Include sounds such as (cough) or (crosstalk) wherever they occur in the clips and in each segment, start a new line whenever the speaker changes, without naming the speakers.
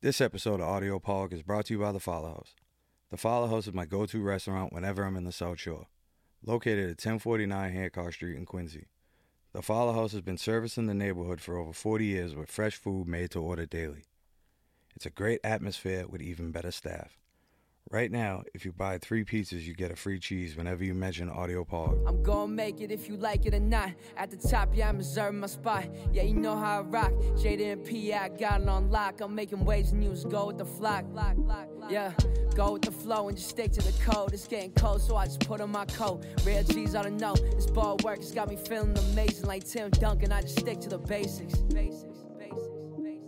This episode of Audio Park is brought to you by The Follow House. The Follow House is my go to restaurant whenever I'm in the South Shore. Located at 1049 Hancock Street in Quincy. The Follow House has been servicing the neighborhood for over 40 years with fresh food made to order daily. It's a great atmosphere with even better staff. Right now, if you buy three pizzas, you get a free cheese whenever you mention Audio Pog.
I'm gonna make it if you like it or not. At the top, yeah, I'm reserving my spot. Yeah, you know how I rock. Jada and P, I got it on lock. I'm making waves and you just go with the flock. Yeah, go with the flow and just stick to the code. It's getting cold, so I just put on my coat. Real G's ought to know. This ball work has got me feeling amazing like Tim Duncan. I just stick to the basics. Basics, basics, basics.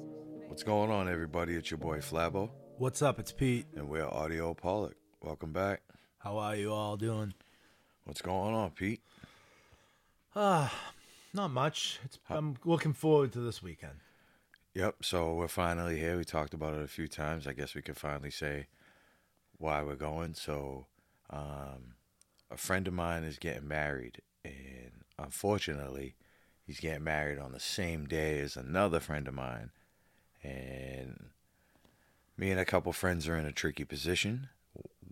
What's going on, everybody? It's your boy Flabo,
What's up? It's Pete.
and we're Audio Pollock. Welcome back.
How are you all doing?
What's going on, Pete?
Ah, not much. It's, I'm looking forward to this weekend.
Yep, so we're finally here. We talked about it a few times. I guess we could finally say why we're going. So, um, a friend of mine is getting married, and unfortunately, he's getting married on the same day as another friend of mine. And me and a couple friends are in a tricky position.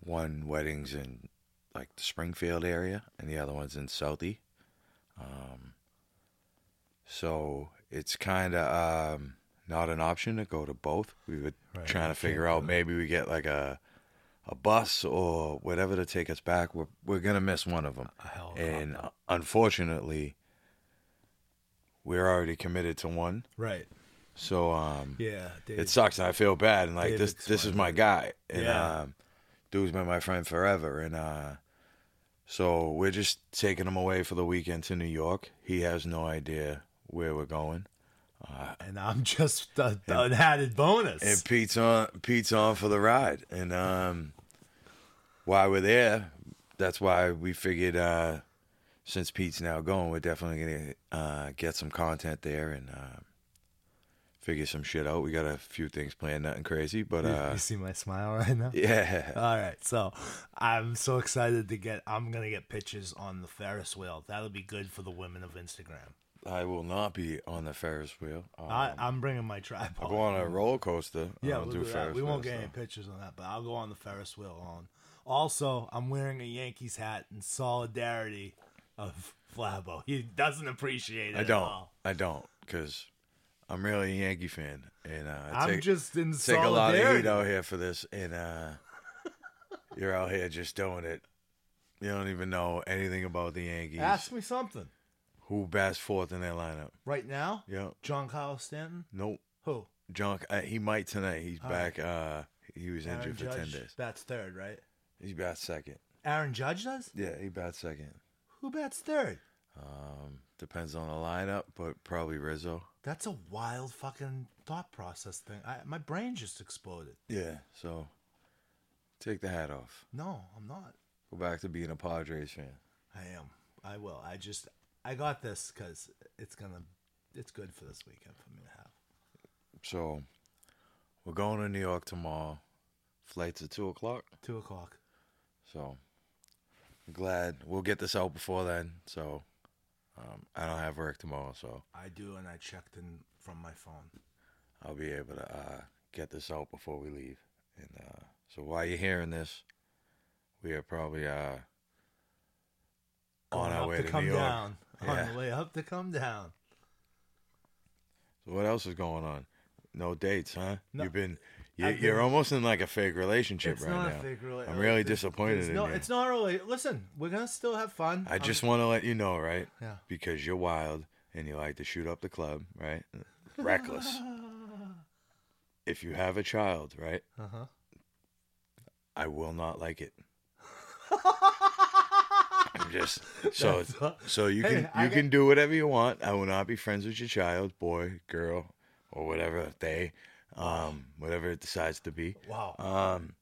One wedding's in like the Springfield area, and the other one's in Southie. Um, so it's kind of um, not an option to go to both. We were
Right,
trying to figure out maybe we get like a a bus or whatever to take us back. We're we're gonna miss one of them,
A hell of
and unfortunately, we're already committed to one.
right.
So um,
Yeah. Dave.
it sucks, and I feel bad. And like
Dave
this, this is my guy, and
Yeah.
um, dude's been my friend forever, and uh, so we're just taking him away for the weekend to New York. He has no idea where we're going, uh,
and I'm just a, (laughs) an added bonus.
and Pete's on. Pete's on for the ride, and um, while we're there, that's why we figured. Uh, since Pete's now going, we're definitely gonna uh, get some content there and uh, figure some shit out. We got a few things planned, nothing crazy, but uh,
you see my smile right now? (laughs)
yeah.
All right, so I'm so excited to get. I'm gonna get pictures on the Ferris wheel. That'll be good for the women of Instagram.
I will not be on the Ferris wheel. Um,
I, I'm bringing my tripod.
I'll go on a roller coaster.
Yeah, we'll
do, Ferris.
We won't get any pictures on that, but I'll go on the Ferris wheel on. Also, I'm wearing a Yankees hat in solidarity of Flabo. He doesn't appreciate it.
I don't.
all.
I don't because I'm really a Yankee fan, and uh, I
I'm
take,
just in
take a lot of heat out here for this, and uh, you're out here just doing it. You don't even know anything about the Yankees.
Ask me something
Who bats fourth in their lineup?
right now. Yeah, Giancarlo Stanton.
Nope.
Who?
Junk. Uh, he might tonight. He's
All
back. Uh, he was
Aaron
injured for
Judge.
ten days.
Bats third, right?
He bats second.
Aaron Judge does.
Yeah, he bats second.
Who bats third?
Um, depends on the lineup, but probably Rizzo.
That's a wild fucking thought process thing. I, my brain just exploded.
Yeah, so take the hat off.
No, I'm not.
Go back to being a Padres fan.
I am. I will. I just I got this because it's gonna it's good for this weekend for me to have.
So we're going to New York tomorrow. Flight's at two o'clock.
Two o'clock.
So I'm glad we'll get this out before then. So um, I don't have work tomorrow, so
I do, and I checked in from my phone.
I'll be able to uh, get this out before we leave. And uh, so while you're hearing this, we are probably uh, on our way
to
to,
come
New York.
down.
Yeah. (laughs)
On the way up to come down.
So what else is going on? No dates, huh?
No.
You've been, you, you're almost in like a fake relationship
it's
right
not
now.
a fake rela-
I'm really
it's-
disappointed
It's
in
no,
you.
it's not really. Listen, we're gonna still have fun.
I just want to let you know, right?
Yeah.
Because you're wild and you like to shoot up the club, right? Reckless. (laughs) if you have a child, right?
Uh-huh.
I will not like it. (laughs) I'm just so so you can you
get-
can do whatever you want. I will not be friends with your child, boy, girl, or whatever they, um, whatever it decides to be.
Wow.
Um,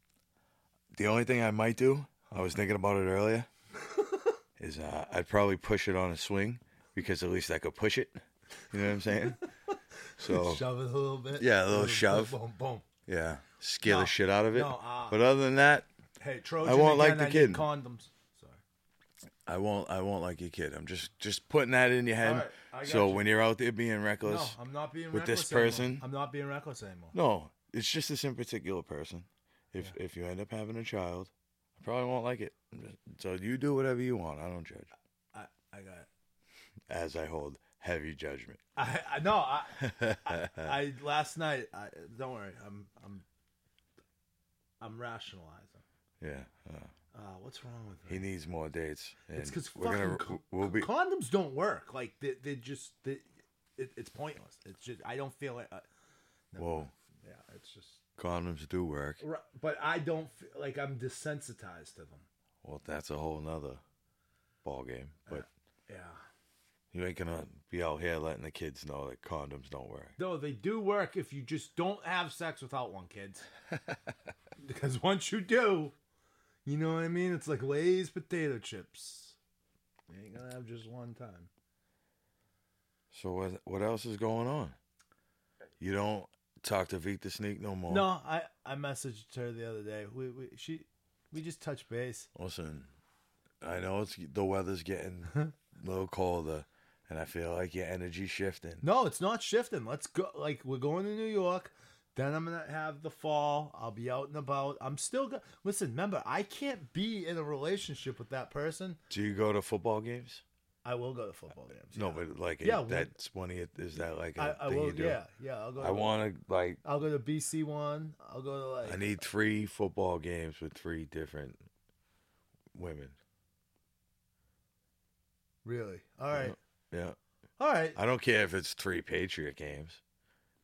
the only thing I might do, I was thinking about it earlier, (laughs) is uh, I'd probably push it on a swing because at least I could push it. You know what I'm saying? (laughs) So
shove it a little bit.
Yeah, a little
Boom,
shove.
Boom, boom.
yeah, scare
No,
the shit out of it.
no, uh,
but other than that,
Hey, Trojan.
won't like the
I
kid.
Condoms.
I won't. I won't like your kid. I'm just just putting that in your head.
All right, I
so
you.
when you're out there being
No,
reckless,
I'm not being
with this
reckless anymore.
person?
I'm not being reckless anymore.
no, it's just this in particular person. If if you end up having a child, I probably won't like it. So you do whatever you want. I don't judge.
I I got it.
As I hold heavy judgment.
I, I no, I, I, (laughs) I last night. I, don't worry, I'm I'm I'm rationalizing.
yeah. Uh,
Uh, what's wrong with
him?
he
needs more dates.
It's because
we're
fucking
gonna
co-
we'll be
condoms don't work. Like they they just they, it, it's pointless. It's just I don't feel it. Uh,
Whoa.
Yeah, it's just.
condoms do work.
Right, but I don't feel like I'm desensitized to them.
Well, that's a whole nother ball game. But
Yeah.
you ain't gonna be out here letting the kids know that condoms don't work.
No, they do work if you just don't have sex without one, kids. (laughs) because once you do, you know what I mean? It's like Lay's potato chips. You ain't gonna have just one time.
So what what else is going on? You don't talk to Vita Sneak no more.
No, I I messaged her the other day. We we she we just touched base.
Listen, I know it's the weather's getting (laughs) a little colder, and I feel like your energy's shifting.
No, it's not shifting. Let's go. Like we're going to New York. Then I'm gonna have the fall. I'll be out and about. I'm still go- listen. Remember, I can't be in a relationship with that person.
Do you go to football games?
I will go to football games.
No,
yeah.
but like
Yeah,
that's one of your, is that like a
I, I
thing
will.
you do?
Yeah, yeah. I'll go.
I want to like
I'll go to BC one. I'll go to like.
I need three football games with three different women.
Really? All right.
Yeah,
All right.
I don't care if it's three Patriot games,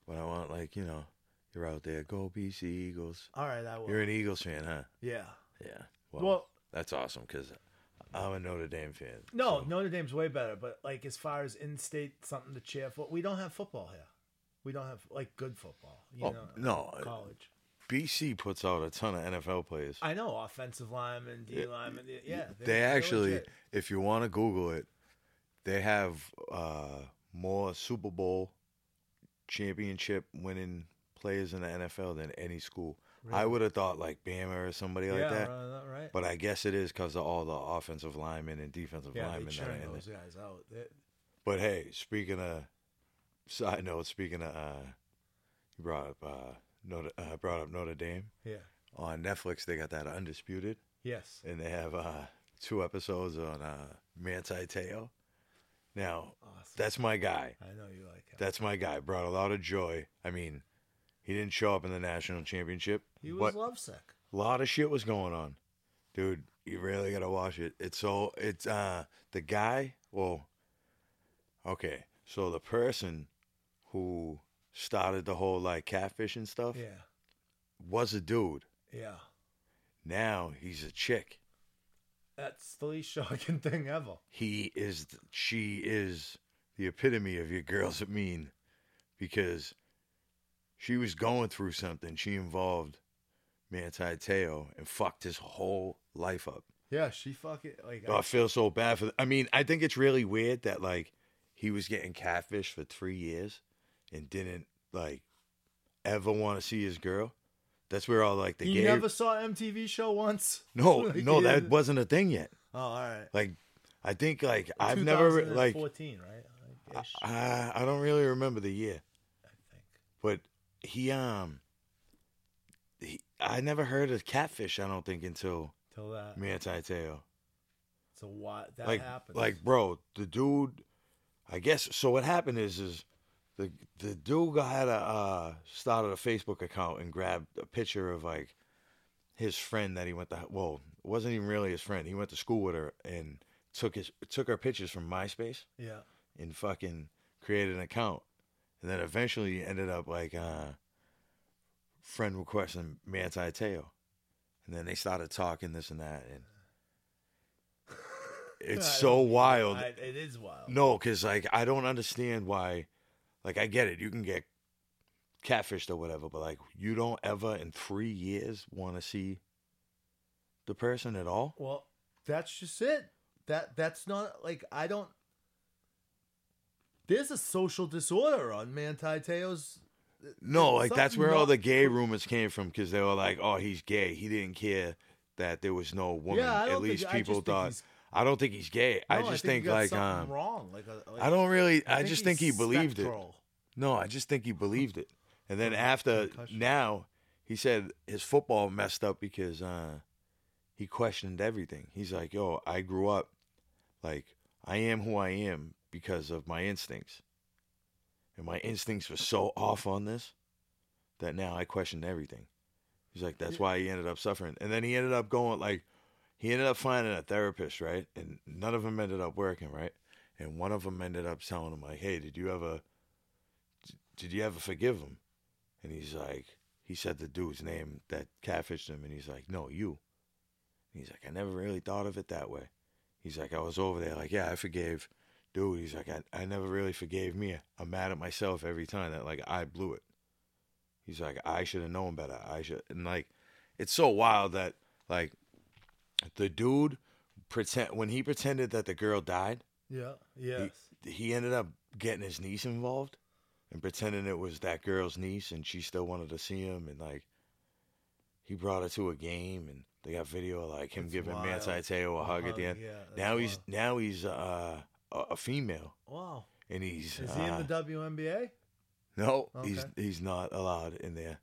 but I want like you know, you're out there, go BC Eagles.
All right. I will.
You're an Eagles fan, huh?
yeah.
Yeah. Well,
Well,
that's awesome because I'm a Notre Dame fan.
no,
so-
Notre Dame's way better. But like as far as in-state something to cheer for, we don't have football here. We don't have like good football. You
Oh,
know,
no,
college.
BC puts out a ton of NFL players.
I know offensive lineman, D lineman. Yeah,
they
they're
actually, if you want to Google it, they have uh, more Super Bowl championship winning players in the NFL than any school. I would have thought like Bama or somebody like that,
right, right.
but I guess it is because of all the offensive linemen and defensive
yeah, they
linemen
churn
there.
those guys out. They-
But hey, speaking of side note, speaking of, uh, you brought up uh, Notre, uh, brought up Notre Dame
yeah.
on Netflix. They got that Undisputed.
Yes.
and they have uh, two episodes on uh, Manti Te'o. Now,
Awesome.
that's my guy.
I know you like him.
That's my guy. Brought a lot of joy. I mean, he didn't show up in the national championship,
he was
but
lovesick.
a lot of shit was going on, dude. You really gotta watch it. It's so it's uh the guy. Well, okay, so the person who started the whole like catfish and stuff
Yeah.
was a dude.
Yeah.
Now he's a chick.
That's the least shocking (laughs) thing ever.
he is she is the epitome of your girls that mean because she was going through something she involved Manti Te'o and fucked his whole life up
Yeah, she fucking like.
oh, i feel so bad for i mean i think it's really weird that like he was getting catfish for three years and didn't like ever want to see his girl that's where all like the
you
gay
never saw MTV show once? (laughs)
no
Like,
no that wasn't a thing yet
Oh, all right.
like i think like i've never like
14, right? Like, ish,
I, I don't really remember the year,
I think.
but he um he, I never heard of catfish. I don't think until
Till that.
Manti Te'o.
So what that
Like
happens?
like bro, the dude. I guess so. What happened is is the the dude had a uh, started a Facebook account and grabbed a picture of like his friend that he went to. Well, it wasn't even really his friend. He went to school with her and took his took her pictures from MySpace.
yeah.
and fucking created an account. And then eventually you ended up like uh friend requesting Manti Te'o. And then they started talking this and that and (laughs) it's so wild.
I, it is wild.
No, cuz like I don't understand why like I get it. You can get catfished or whatever, but like you don't ever in 3 years want to see the person at all?
Well, that's just it. That that's not like I don't. There's a social disorder on Manti Te'o's.
No, like that's where all the gay rumors came from because they were like, "Oh, he's gay. He didn't care that there was no woman."
Yeah, I
At
don't
least
think,
people
think
thought. I don't think he's gay. I just
he
think,
got
like, um,
wrong. Like, a, like
I don't really. I,
think
just think he believed it. No, I just think he believed it And then after now, he said his football messed up because uh, he questioned everything. He's like, "Yo, I grew up like I am who I am because of my instincts, and my instincts were so off on this that now I questioned everything." He's like, "That's why he ended up suffering." And then he ended up going like, he ended up finding a therapist, right? And none of them ended up working, right? And one of them ended up telling him like, "Hey, did you ever, did you ever forgive him?" And he's like, he said the dude's name that catfished him, and he's like, no, you. And he's like, I never really thought of it that way. He's like, I was over there, like, yeah, I forgave, dude. He's like, I, I never really forgave me. I'm mad at myself every time that like I blew it. He's like, I should have known better. I should, and like, it's so wild that like the dude pretend when he pretended that the girl died,
Yeah. Yes.
he ended up getting his niece involved and pretending it was that girl's niece and she still wanted to see him and like he brought her to a game and they got video of like him
That's
giving
wild.
Manti Te'o a, hug, at the end.
yeah,
now he's now he's uh, a, female
Wow.
and he's
Is he
uh,
in the WNBA?
no he's
Okay.
he's not allowed in there.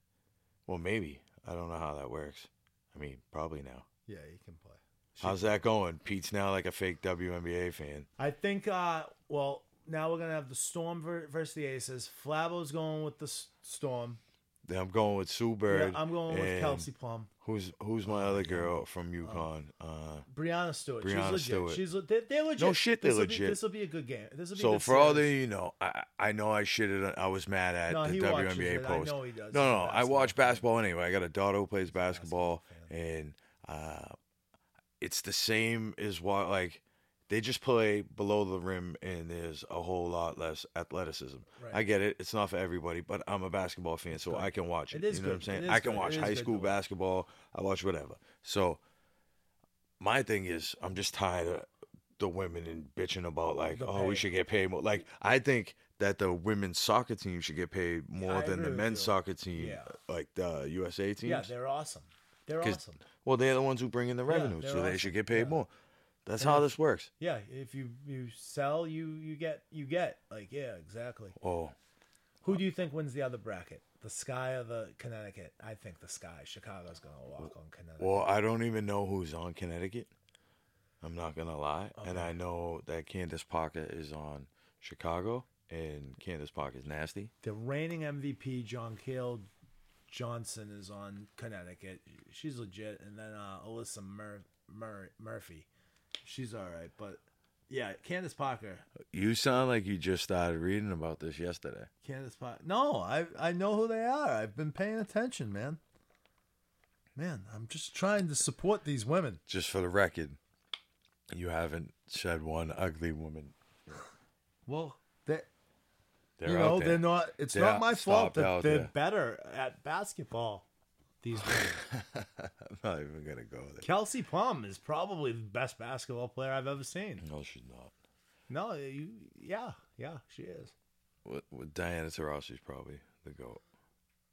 Well, maybe I don't know how that works. I mean, probably now.
Yeah, he can play.
How's that going? Pete's now like a fake WNBA fan.
I think. uh Well, now we're gonna have the Storm versus the Aces. Flabo's going with the Storm.
Then I'm going with Sue
Yeah,
Bird.
I'm going with Kelsey Plum.
Who's who's my other girl from UConn? Uh,
Breanna Stewart.
Breanna
She's legit.
Stewart.
She's le- they're, they're legit.
No shit, they're
This'll
legit.
This will be a good game. This will be a
so
good
for all
series.
you know, I I know I shitted. I was mad at
No,
the
he watches
WNBA
it. I
post.
know he does.
No,
He's a
no, I
basketball
watch basketball anyway. I got a daughter who plays basketball,
basketball
and uh, it's the same as what like they just play below the rim, and there's a whole lot less athleticism.
Right.
I get it; it's not for everybody, but I'm a basketball fan, so I can watch it.
It is
you know what I'm
good.
saying? I can
good.
watch high school basketball. I watch whatever. So my thing is, I'm just tired of the women and bitching about like,
The
oh, we should get paid more. Like, I think that the women's soccer team should get paid more
I
than the men's
you.
soccer team,
Yeah.
like the USA team.
Yeah, they're awesome. They're awesome.
well, they're the ones who bring in the revenue,
they're
so they should get paid
Yeah.
more. That's
And
how this works.
Yeah, if you you sell, you you get you get like yeah, exactly.
Oh,
Who do you think wins the other bracket? The Sky or the Connecticut? I think the Sky. Chicago's gonna walk on Connecticut.
well, I don't even know who's on Connecticut. I'm not gonna lie, and I know that Candace Parker is on Chicago, and Candace Parker is nasty.
the reigning MVP Jonquel Johnson is on Connecticut. She's legit, and then uh, Alyssa Mur- Mur- Murphy, she's all right. But yeah, Candace Parker.
You sound like you just started reading about this yesterday.
Candace Parker. No, I I know who they are. I've been paying attention, man. Man, I'm just trying to support these women.
Just for the record, you haven't said one ugly woman.
Well, they
They're
you
out
know they're not. It's
They're
not my fault that they're
there.
better at basketball. These women. (laughs)
I'm not even gonna go there.
Kelsey Plum is probably the best basketball player I've ever seen.
No, she's not.
No, you, yeah, yeah, she is.
With, with Diana Taurasi's probably the goat.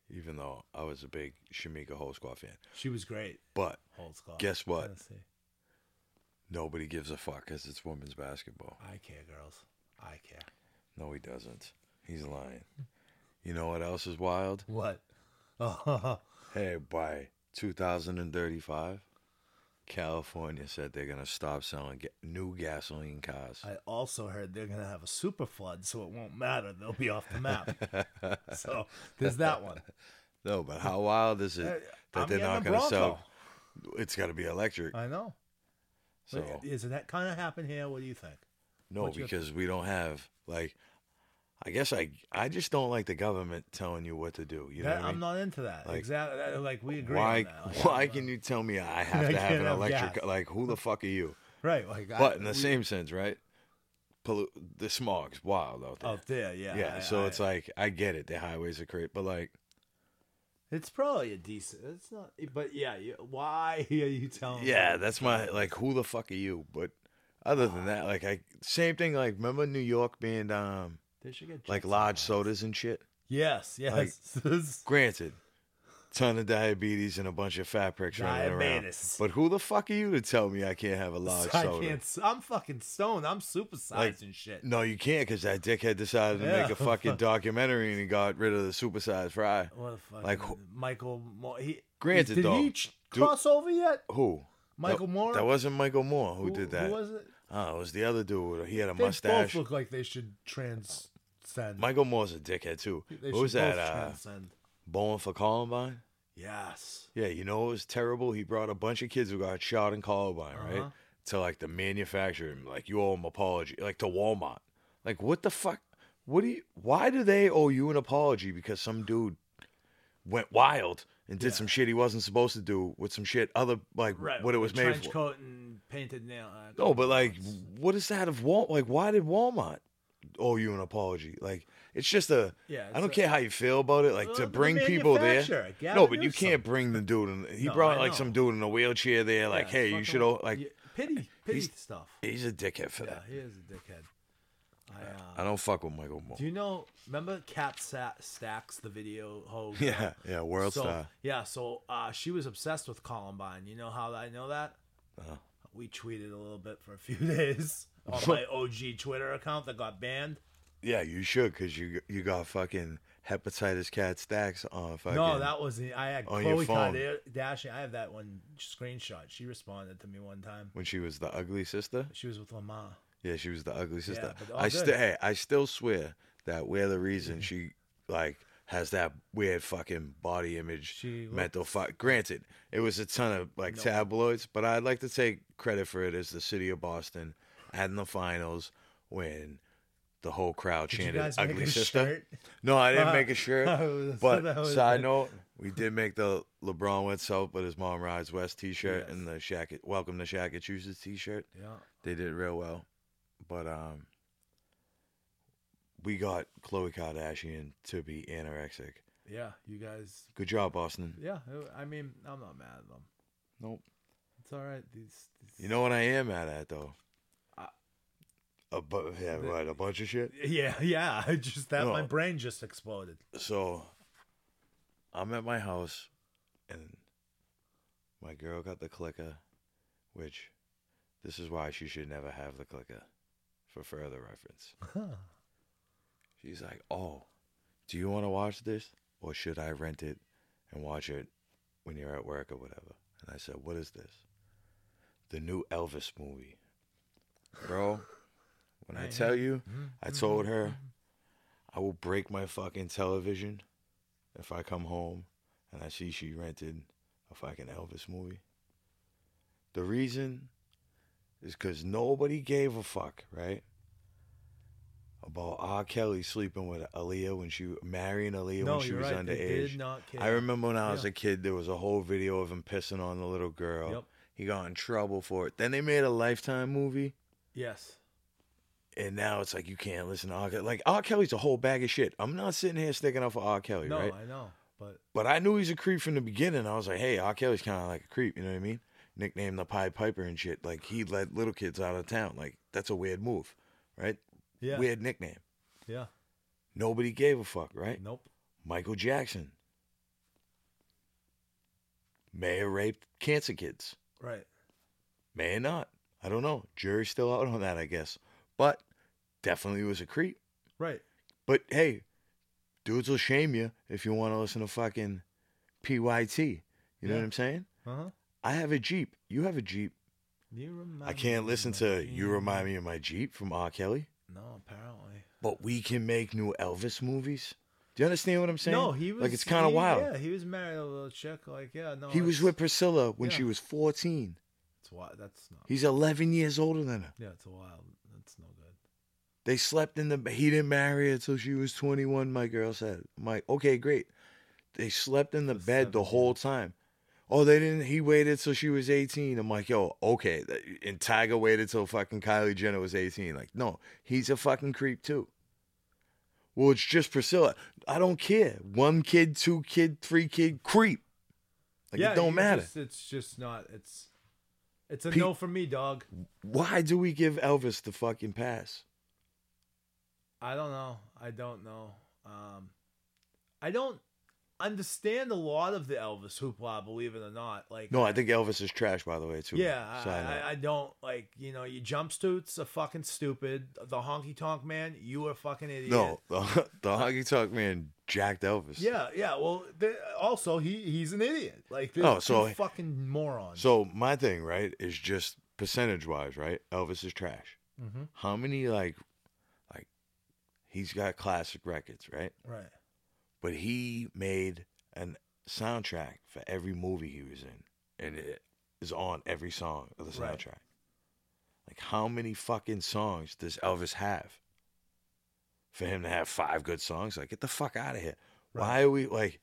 Even though I was a big Chamique Holdsclaw fan,
She was great.
but
school.
Guess what?
Tennessee.
nobody gives a fuck because it's women's basketball.
I care, girls. I care.
No, he doesn't. He's lying. You know what else is wild?
What? (laughs) Oh,
Hey, by 2035, California said they're gonna stop selling ga- new gasoline cars.
I also heard they're gonna have a super flood, so it won't matter. They'll be off the map. (laughs) so there's that one.
No, but how wild is it
Uh,
that
I'm
they're
getting
not
a
gonna sell? It's got to be electric.
I know.
So
Is that kind of happen here? What do you think?
no,
what's your-
because we don't have like. I guess I I just don't like the government telling you what to do. You know
That,
I
I'm
mean?
not into that.
Like,
exactly. Like we agree.
why.
Like,
why can you tell me I (laughs) have
I
to have an electric?
gas.
Like who the (laughs) fuck are you?
Right. Like, I-
But in the
we-
same sense, right? Pollu- the smog's wild out there.
out there, yeah.
yeah,
I-
so
I-
it's like I get it. The highways are great, but like
It's probably a decent. It's not, but yeah. You, why (laughs) are you telling?
yeah,
me?
that's my like who the fuck are you? But other than that, like I same thing. Like remember New York being um
They should get
like large sodas and shit.
Yes, yes. (laughs)
Granted, ton of diabetes and a bunch of fat pricks running around. But who the fuck are you to tell me I can't have a large soda? (laughs)
I
soda?
can't. I'm fucking stoned. I'm supersized
Like,
and shit.
No, you can't because that dickhead decided to make a fucking (laughs) documentary and he got rid of the supersized fry.
What the fuck?
like,
Like
who-
Michael. Moore. He
Granted,
did
though,
he
do-
cross over yet?
Who?
Michael Moore.
That wasn't Michael Moore who, did that.
Who was it?
Oh, it was the other dude. He had a
They
mustache.
both look like they should transcend.
Michael Moore's a dickhead too.
They
What was that? Uh. Bowling for Columbine?
Yes.
Yeah, you know it was terrible? He brought a bunch of kids who got shot in Columbine, right?
Uh-huh.
To like the manufacturer, like you owe them apology, like to Walmart. Like what the fuck? What do you? Why do they owe you an apology because some dude went wild and did
Yeah.
some shit he wasn't supposed to do with some shit other like
Right.
what it was made
trench
for?
coat and painted nail. Uh,
No, but like, what is that of Wal? Like, why did Walmart owe you an apology? Like, it's just a.
Yeah,
I don't
a-
care how you feel about it. Like
Well,
to
the
bring people there. No, but you
Newsom.
can't bring the dude. In, he
No,
brought like some dude in a wheelchair there. Like,
Yeah,
hey, you should. owe Like,
yeah, pity, pity
he's-
stuff.
he's a dickhead for
Yeah,
that.
he is a dickhead. I, uh,
I don't fuck with Michael Moore.
do you know? Remember Kat Sa- Stacks, the video host?
yeah, yeah, world
so,
star.
Yeah, so uh, she was obsessed with Columbine. You know how I know that?
Uh-huh.
We tweeted a little bit for a few (laughs) days on my OG Twitter account that got banned.
Yeah, you should, cause you you got fucking hepatitis Kat Stacks on fucking.
no, that was the, I had
on your
Khloe
phone.
Kardashian. I have that one screenshot. She responded to me one time.
when she was the ugly sister.
She was with Lamar.
Yeah, she was the ugly sister.
but all
I
good.
still, hey, I still swear that we're the reason she like has that weird fucking body image,
She
mental fuck. Granted, it was a ton of like tabloids, but I'd like to take credit for it as the city of Boston in the finals when the whole crowd
Did
chanted "ugly sister."
shirt?
No, I didn't
Uh,
make a shirt. (laughs)
was-
but side
it.
note, we did make the LeBron went south, but his mom rides west T-shirt
Yes.
and the Shaq Welcome to Massachusetts T-shirt.
Yeah.
They did real well, but um, we got Khloe Kardashian to be anorexic.
Yeah, you guys.
Good job, Boston.
Yeah, I mean, I'm not mad at them.
Nope.
It's all right. These, these
You know what I am mad at though? A bu- yeah, right, a bunch of shit.
Yeah, yeah. (laughs) I just that my
oh.
brain just exploded.
So, I'm at my house, and my girl got the clicker, which this is why she should never have the clicker, for further reference. She's like, "Oh, do you want to watch this, or should I rent it and watch it when you're at work or whatever?" And I said, "What is this?" The new Elvis movie, bro. When I
Hey,
tell you,
Mhm,
I told her
mhm.
I will break my fucking television if I come home and I see she rented a fucking Elvis movie. The reason is because nobody gave a fuck, right? About R. Kelly sleeping with Aaliyah when she marrying Aaliyah
No,
when she
you're
was
right. They
underage.
did not care.
I remember when I was
Yeah.
a kid, there was a whole video of him pissing on the little girl.
Yep.
He got in trouble for it. Then they made a Lifetime movie
Yes.
And now it's like you can't listen to R. Kelly. Like R. Kelly's a whole bag of shit. I'm not sitting here sticking up for R. Kelly,
No,
right?
I know, but
But I knew he's a creep from the beginning. I was like, hey, R. Kelly's kind of like a creep. You know what I mean? Nicknamed the Pied Piper and shit. Like he let little kids out of town. Like that's a weird move, right?
yeah,
Weird nickname.
yeah.
Nobody gave a fuck, right?
Nope.
Michael Jackson may have raped cancer kids.
Right.
May have not. I don't know. Jury's still out on that, I guess. But definitely was a creep.
Right.
But hey, dudes will shame you if you want to listen to fucking PYT. You know
Yeah.
what I'm saying?
Uh huh.
I have a Jeep. You have a Jeep.
You remind
I can't listen to
my
You Remind Me of My Jeep from R. Kelly.
No, apparently.
But we can make new Elvis movies. Do you understand what I'm saying?
No, he was
like it's kind of wild.
Yeah, he was married to a little chick. Like, yeah, no.
he was with Priscilla when
yeah.
she was 14.
It's wild. That's not.
He's 11 years older than her.
Yeah, it's a wild. That's no good.
They slept in the. He didn't marry her until she was 21. My girl said. I'm like, okay, great. They slept in the bed the whole time. Oh, they didn't. He waited till she was 18. I'm like, yo, okay. And Tyga waited till fucking Kylie Jenner was 18. Like, no, he's a fucking creep too. Well, it's just Priscilla. I don't care. One kid, two kid, three kid, creep. Like
yeah,
it don't matter.
just- it's just not. It's. It's a
Pe-
no for me, dog.
Why do we give Elvis the fucking pass?
I don't know. I don't know. Um, I don't. understand a lot of the Elvis hoopla, believe it or not. Like,
No, I think Elvis is trash, by the way, too.
yeah, I, I, I don't like. You know, your jumpsuits are fucking stupid. The honky tonk man, you are a fucking idiot.
no, (laughs) the, the honky tonk man jacked Elvis.
Yeah, yeah. Well, also he he's an idiot. Like,
Oh, so-
fucking morons.
So my thing, right, is just percentage wise, right? Elvis is trash.
hmm
How many like, he's got classic records, right?
right.
But he made a soundtrack for every movie he was in, and it is on every song of the
Right.
soundtrack. Like, how many fucking songs does Elvis have? For him to have five good songs, like, get the fuck out of here. Why are we like?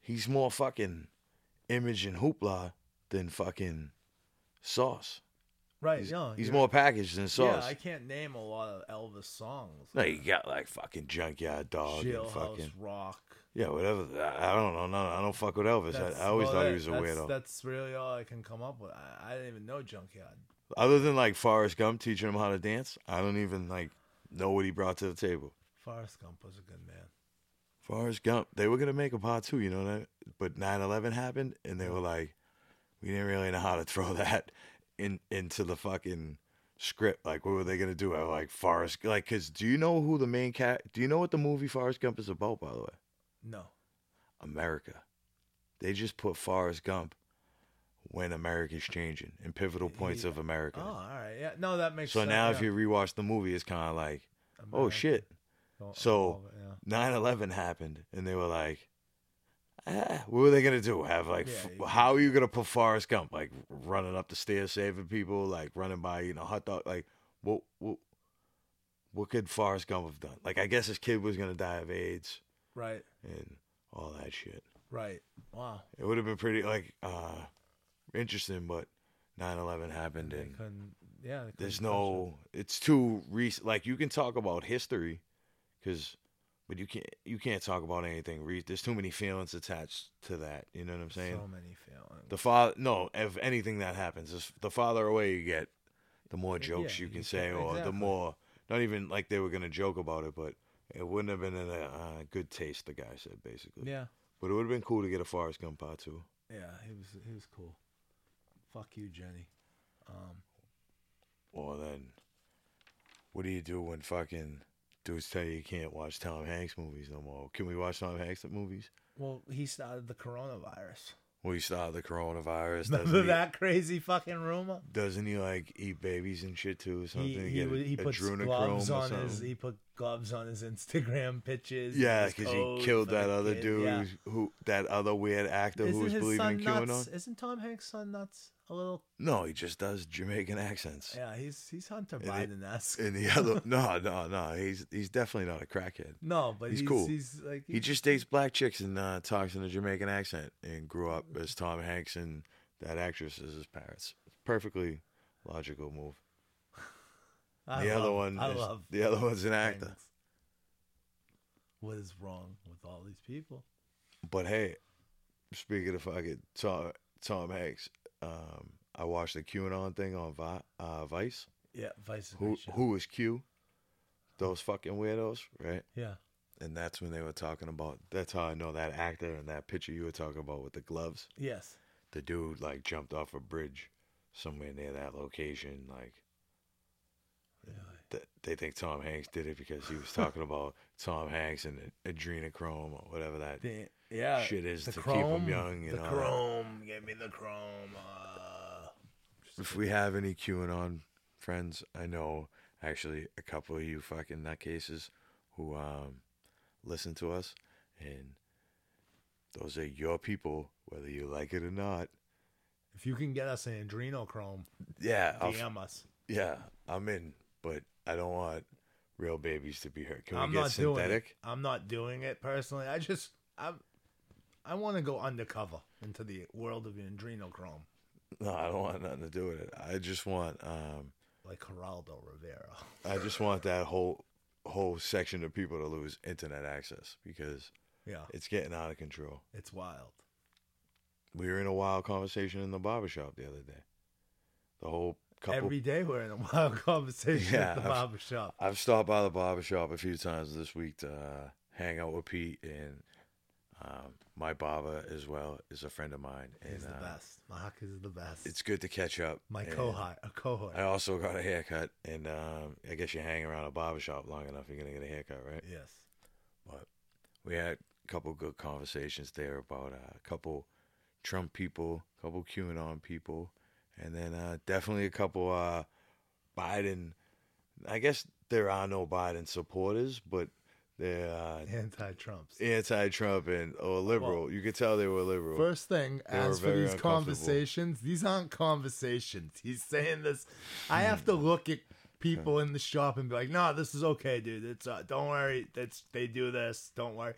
He's more fucking image and hoopla than fucking sauce.
Right.
He's,
yeah,
he's
you're-
more packaged than sauce.
Yeah, I can't name a lot of Elvis songs.
no, you got like fucking Junkyard Dog and fucking
Rock.
yeah, whatever. I, I don't know. No, I don't fuck with Elvis. I, I always thought
that-
he was a
that's,
weirdo.
That's really all I can come up with. I, I didn't even know Junkyard.
Other than like Forrest Gump teaching him how to dance, I don't even like know what he brought to the table.
Forrest Gump was a good man.
Forrest Gump, they were gonna make a part two, you know that, but 9-11 happened, and they were like, we didn't really know how to throw (laughs) that in into the fucking script. Like, what were they gonna do? I like Forrest, like, cause do you know who the main cat? Do you know what the movie Forrest Gump is about? By the way,
No.
America. They just put Forrest Gump when America's changing in pivotal points
He-
of oh, America.
Oh, all right. Yeah. No, that makes
so
sense.
now,
yeah.
if you rewatch the movie, it's kind of like, oh shit.
Don't-
so-
all of it, yeah.
9-11 happened and they were like ah, what were they gonna do have like
Yeah,
f- how are you gonna put Forrest Gump like running up the stairs saving people like running by you know hot dog like what what what could Forrest Gump have done like I guess his kid was gonna die of AIDS
Right.
and all that shit
Right. Wow.
it would have been pretty like uh interesting but 9-11 happened and.
Yeah.
there's no it's too recent like you can talk about history because but you can't you can't talk about anything re- there's too many feelings attached to that you know what i'm saying
So many feelings.
the father no if anything that happens the farther away you get the more jokes you
you
can
can-
say or the more not even like they were gonna joke about it but it wouldn't have been in a uh, good taste the guy said basically
yeah.
but it would have been cool to get a Forrest Gump part too
Yeah. He was. He was cool. Fuck you, Jenny. Um.
or then what do you do when fucking dudes tell you you can't watch Tom Hanks movies no more can we watch Tom Hanks movies
Well, he started the coronavirus.
We started the coronavirus.
Remember
Doesn't he,
that crazy fucking rumor?
doesn't he like eat babies and shit too? Or something?
He he, he puts gloves on his he put gloves on his Instagram (laughs) pictures.
Yeah, because he killed that other
kid.
dude
Yeah.
who that other weird actor who
Isn't
was
his
believing in QAnon.
Isn't Tom Hanks' son nuts? A little.
No, he just does Jamaican accents.
Yeah, he's he's Hunter Biden esque.
And the other, (laughs) no, no, no, he's he's definitely not a crackhead.
No, but
he's
he's,
cool.
He's like
He just dates black chicks and uh, talks in a Jamaican accent and grew up as Tom Hanks and that actress as his parents. Perfectly logical move. (laughs)
I
the other one,
I
is,
love
the other one's an actor.
things. What is wrong with all these people?
But hey, speaking of fucking Tom, Tom Hanks, um, I watched the QAnon thing on Vi- uh, Vice.
Yeah, Vice is
Who
great
was Q? Those fucking weirdos, right?
Yeah,
And that's when they were talking about. That's how I know that actor and that picture you were talking about with the gloves.
yes.
The dude like jumped off a bridge somewhere near that location. Like
Really.
th- they think Tom Hanks did it because he was talking about Tom Hanks and adrenochrome or whatever that (laughs)
The- yeah,
shit is
the
to keep
them
young and
the
that.
chrome, give me the chrome. Uh,
If we have any QAnon friends, I know actually a couple of you fucking nutcases who um listen to us, and those are your people, whether you like it or not.
if you can get us an adrenochrome,
Yeah, I'll,
us.
yeah, I'm in, but I don't want real babies to be hurt. Can we
I'm
get
not doing it.
synthetic?
I'm not doing it personally. I just I'm I want to go undercover into the world of the adrenochrome,
No, I don't want nothing to do with it. I just want um,
like Geraldo Rivera.
I just want that whole whole section of people to lose internet access because
Yeah,
it's getting out of control.
it's wild.
We were in a wild conversation in the barbershop the other day. The whole couple.
Every day we're in a wild (laughs) conversation
Yeah,
at the
I've-
barber shop.
I've stopped by the barbershop a few times this week to uh, hang out with Pete and Um, my barber as well is a friend of mine, and
He's the
uh,
best. Mark is the best.
it's good to catch up.
my
and
cohort. A cohort.
I also got a haircut, and um, I guess you hang around a barber shop long enough, you're gonna get a haircut, right?
yes.
But we had a couple good conversations there about uh, a couple Trump people, a couple QAnon people, and then uh, definitely a couple uh, Biden. I guess there are no Biden supporters, but they're uh,
Anti-Trumps.
anti-Trump and or liberal. you could tell they were liberal.
First thing,
They
as for these conversations, these aren't conversations. He's saying this. I have to look at people in the shop and be like, "No, this is okay, dude. It's uh, don't worry. That's they do this. Don't worry."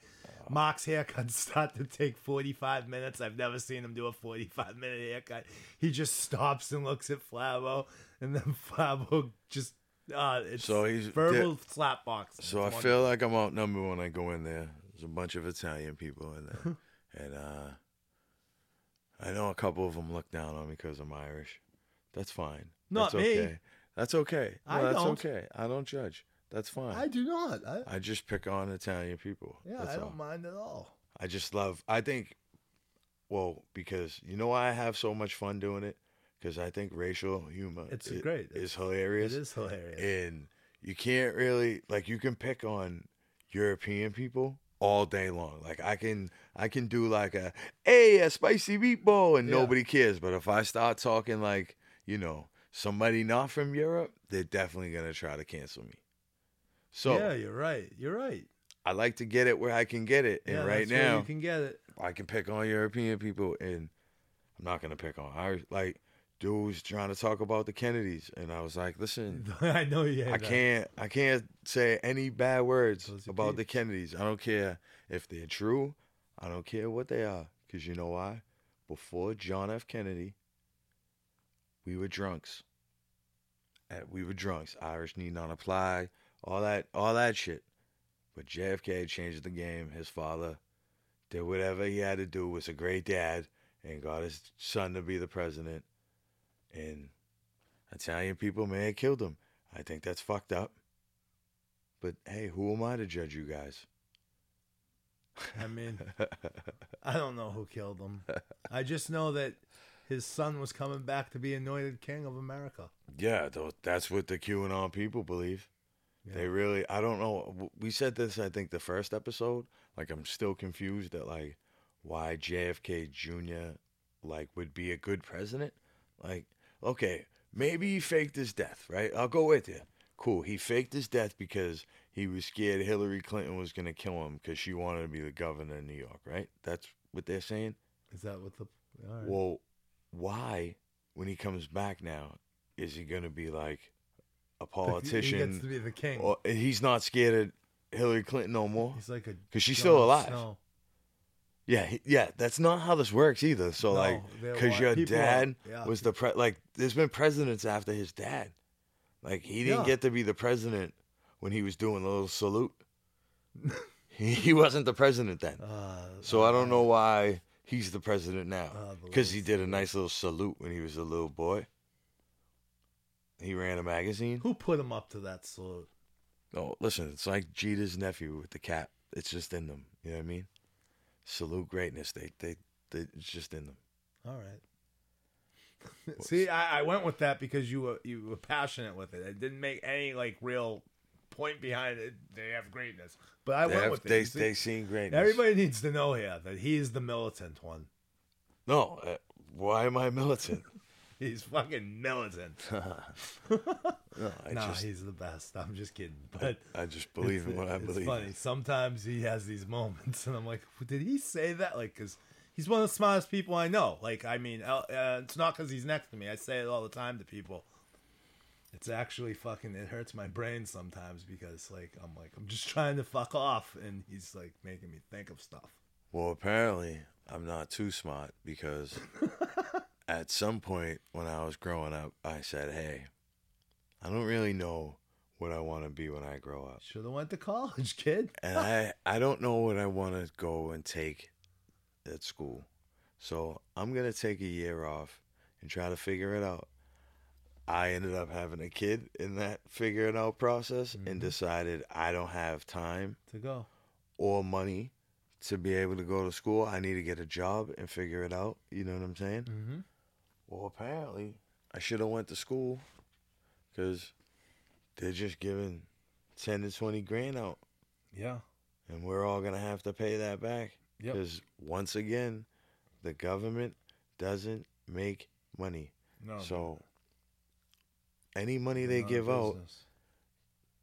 Mark's haircuts (laughs) start to take forty-five minutes. I've never seen him do a forty-five minute haircut. He just stops and looks at Flabo, and then (laughs) Flabo just. Uh, it's
So he's-
verbal slap boxing.
So I feel like I'm outnumbered when I go in there. There's a bunch of Italian people in there, (laughs) and uh, I know a couple of them look down on me because I'm Irish. That's fine.
Not
That's
me.
okay. That's okay. No,
I
that's
don't.
okay. I don't judge. That's fine.
I do not. I,
I just pick on Italian people.
yeah,
That's
I don't
all.
mind at all.
I just love. I think, well, because you know why I have so much fun doing it? Because I think racial humor
It's
i-
great.
is hilarious.
It is hilarious.
and you can't really like you can pick on European people all day long. Like I can I can do like a hey a spicy meatball and
Yeah.
nobody cares. But if I start talking like you know somebody not from Europe, they're definitely gonna try to cancel me. So
yeah, you're right. You're right.
I like to get it where I can get it, and
yeah,
right now
you can get it.
I can pick on European people, and I'm not gonna pick on Irish. Like dude was trying to talk about the Kennedys, and I was like, listen. (laughs)
I know you.
I
that.
can't I can't say any bad words about the. Kennedys. I don't care if they're true. I don't care what they are. Cause you know why? Before John F. Kennedy, we were drunks. We were drunks. Irish need not apply. All that all that shit. But JFK changed the game. His father did whatever he had to do, was a great dad, and got his son to be the president. And Italian people may have killed him. I think that's fucked up. But hey, who am I to judge you guys?
I mean, (laughs) I don't know who killed him. I just know that his son was coming back to be anointed king of America.
Yeah, that's what the QAnon people believe. They really, I don't know. We said this, I think, the first episode. Like, I'm still confused at like why JFK Jr. like would be a good president. Like, okay, maybe he faked his death, right? I'll go with you. Cool. He faked his death because he was scared Hillary Clinton was gonna kill him because she wanted to be the governor of New York, right? That's what they're saying.
Is that what the? All right.
Well, why, when he comes back now, is he going to be like a politician? (laughs)
He gets to be the king.
or he's not scared of Hillary Clinton no more?
He's like a.
'Cause she's still alive.
Snow.
Yeah, he- yeah. That's not how this works either. So,
No,
like,
they're
because
wi-
your
people are-
dad
yeah.
was the pre, like, there's been presidents after his dad. Like, he didn't
Yeah.
get to be the president when he was doing the little salute. (laughs) he, he wasn't the president then.
Uh,
So I don't know why he's the president now.
Uh, the
Because he did a nice little salute when he was a little boy. He ran a magazine.
who put him up to that salute?
Oh, listen, it's like Jeter's nephew with the cap. It's just in them. You know what I mean? Salute greatness. They, they, they it's just in them.
All right. (laughs) See, I, I went with that because you were you were passionate with it. It didn't make any like real point behind it. They have greatness, but I
They,
went
have,
with it.
they, they seen greatness.
Everybody needs to know here that he is the militant one.
No, uh, why am I militant? (laughs)
He's fucking militant. (laughs)
no, I just,
he's the best. I'm just kidding, but
I just believe in what I
it's
believe.
funny. Sometimes he has these moments, and I'm like, did he say that? Like, because he's one of the smartest people I know. Like, I mean, uh, it's not because he's next to me. I say it all the time to people. It's actually fucking. It hurts my brain sometimes because, like, I'm like, I'm just trying to fuck off, and he's like making me think of stuff.
Well, apparently, I'm not too smart because (laughs) at some point when I was growing up, I said, "Hey, I don't really know what I want to be when I grow up,
Should have went to college, (laughs) kid.
and I I don't know what I want to go and take at school. So I'm gonna take a year off and try to figure it out." I ended up having a kid in that figuring out process and decided I don't have time
To go.
or money to be able to go to school, I need to get a job and figure it out. You know what I'm saying?
Mm-hmm.
Well, apparently, I should have went to school because they're just giving ten to twenty grand out,
Yeah.
and we're all gonna have to pay that back.
Yep.
Because once again, the government doesn't make money.
No.
so any money they give out,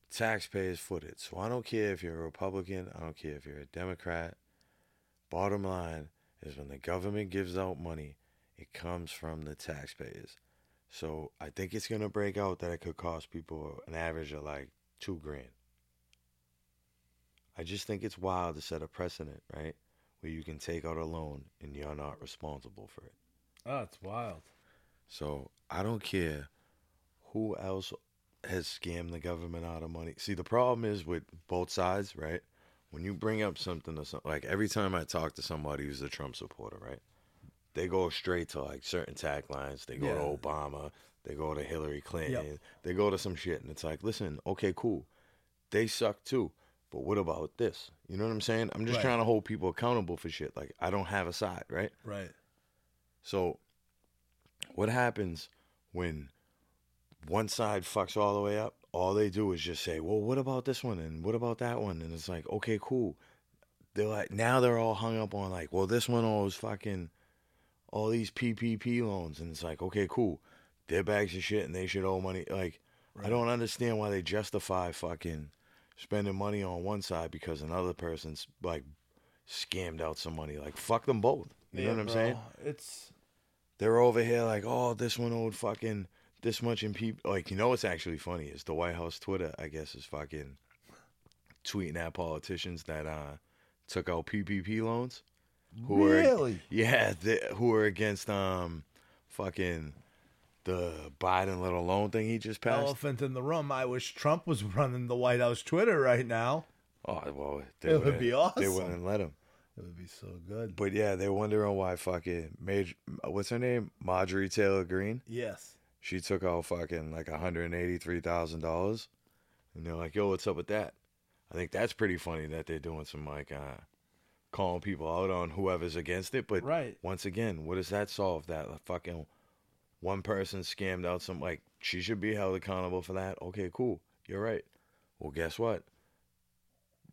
taxpayers foot it. So I don't care if you're a Republican, I don't care if you're a Democrat. Bottom line is when the government gives out money, it comes from the taxpayers. So I think it's gonna break out that it could cost people an average of like two grand. I just think it's wild to set a precedent, right? Where you can take out a loan and you're not responsible for it.
Oh, it's wild.
So I don't care who else has scammed the government out of money. See, the problem is with both sides, right? When you bring up something or something, like every time I talk to somebody who's a Trump supporter, right? They go straight to like certain taglines. They go
Yeah.
to Obama. They go to Hillary Clinton. They go to some shit, and it's like, listen, okay, cool. They suck too, but what about this? You know what I'm saying? I'm just
Right.
trying to hold people accountable for shit. Like I don't have a side, right?
Right.
So, what happens when one side fucks all the way up? All they do is just say, "Well, what about this one? And what about that one?" And it's like, okay, cool. They're like, now they're all hung up on like, well, this one owes fucking all these PPP loans, and it's like, okay, cool. They're bags of shit, and they should owe money. Like, I don't understand why they justify fucking spending money on one side because another person's like scammed out some money. Like, fuck them both. You know what I'm
bro.
saying?
It's
they're over here like, oh, this one owed fucking this much in people. Like, you know what's actually funny is the White House Twitter, I guess, is fucking tweeting at politicians that uh took out PPP loans. Who
really.
Are, yeah, they, who are against um fucking the Biden little loan thing he just passed.
Elephant in the room. I wish Trump was running the White House Twitter right now.
Oh well, they
It would be awesome.
They wouldn't let him.
It would be so good.
But yeah, they're wondering why fucking Major, what's her name, Marjorie Taylor Greene.
Yes.
she took out fucking like $183,000. And they're like, yo, what's up with that? I think that's pretty funny that they're doing some like uh, calling people out on whoever's against it. But
Right.
once again, what does that solve? That fucking one person scammed out some, like, she should be held accountable for that. Okay, cool. You're right. Well, guess what?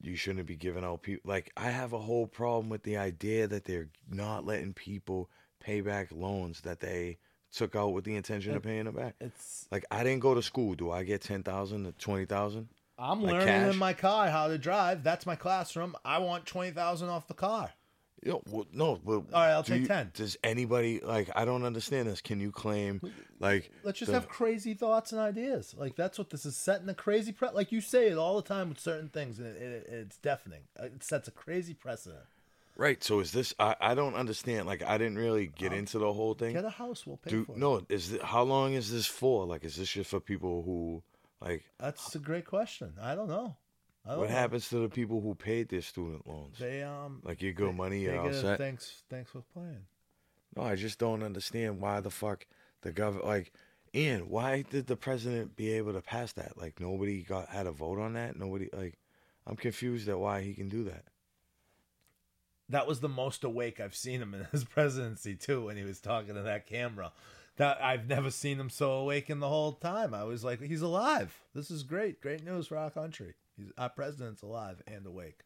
You shouldn't be giving out people. Like, I have a whole problem with the idea that they're not letting people pay back loans that they took out with the intention of paying them back.
It's
Like, I didn't go to school. Do I get 10000 to 20000
I'm
Like
learning
cash?
in my car how to drive. That's my classroom. I want twenty thousand off the car.
Yo, well, no, but all
right, I'll take 10.
Does anybody like? I don't understand this. Can you claim like?
Let's just
the-
have crazy thoughts and ideas. Like that's what this is setting a crazy pre. Like you say it all the time with certain things, and it, it, it's deafening. Uh, it sets a crazy precedent.
right. So is this? I I don't understand. Like I didn't really get into the whole thing.
Get a house, we'll pay
Do
for it.
no? Is this, how long is this for? Like, is this just for people who like?
That's a great question. I don't know. I don't
What
know.
happens to the people who paid their student loans?
They um
like you go money,
they
all
get a
set.
thanks thanks for playing.
No, I just don't understand why the fuck the government like. Ian, why did the president be able to pass that? Like nobody got had a vote on that. Nobody like. I'm confused at why he can do that.
That was the most awake I've seen him in his (laughs) presidency too, when he was talking to that camera. That I've never seen him so awake in the whole time. I was like, he's alive. This is great. Great news for our country. He's, our president's alive and awake.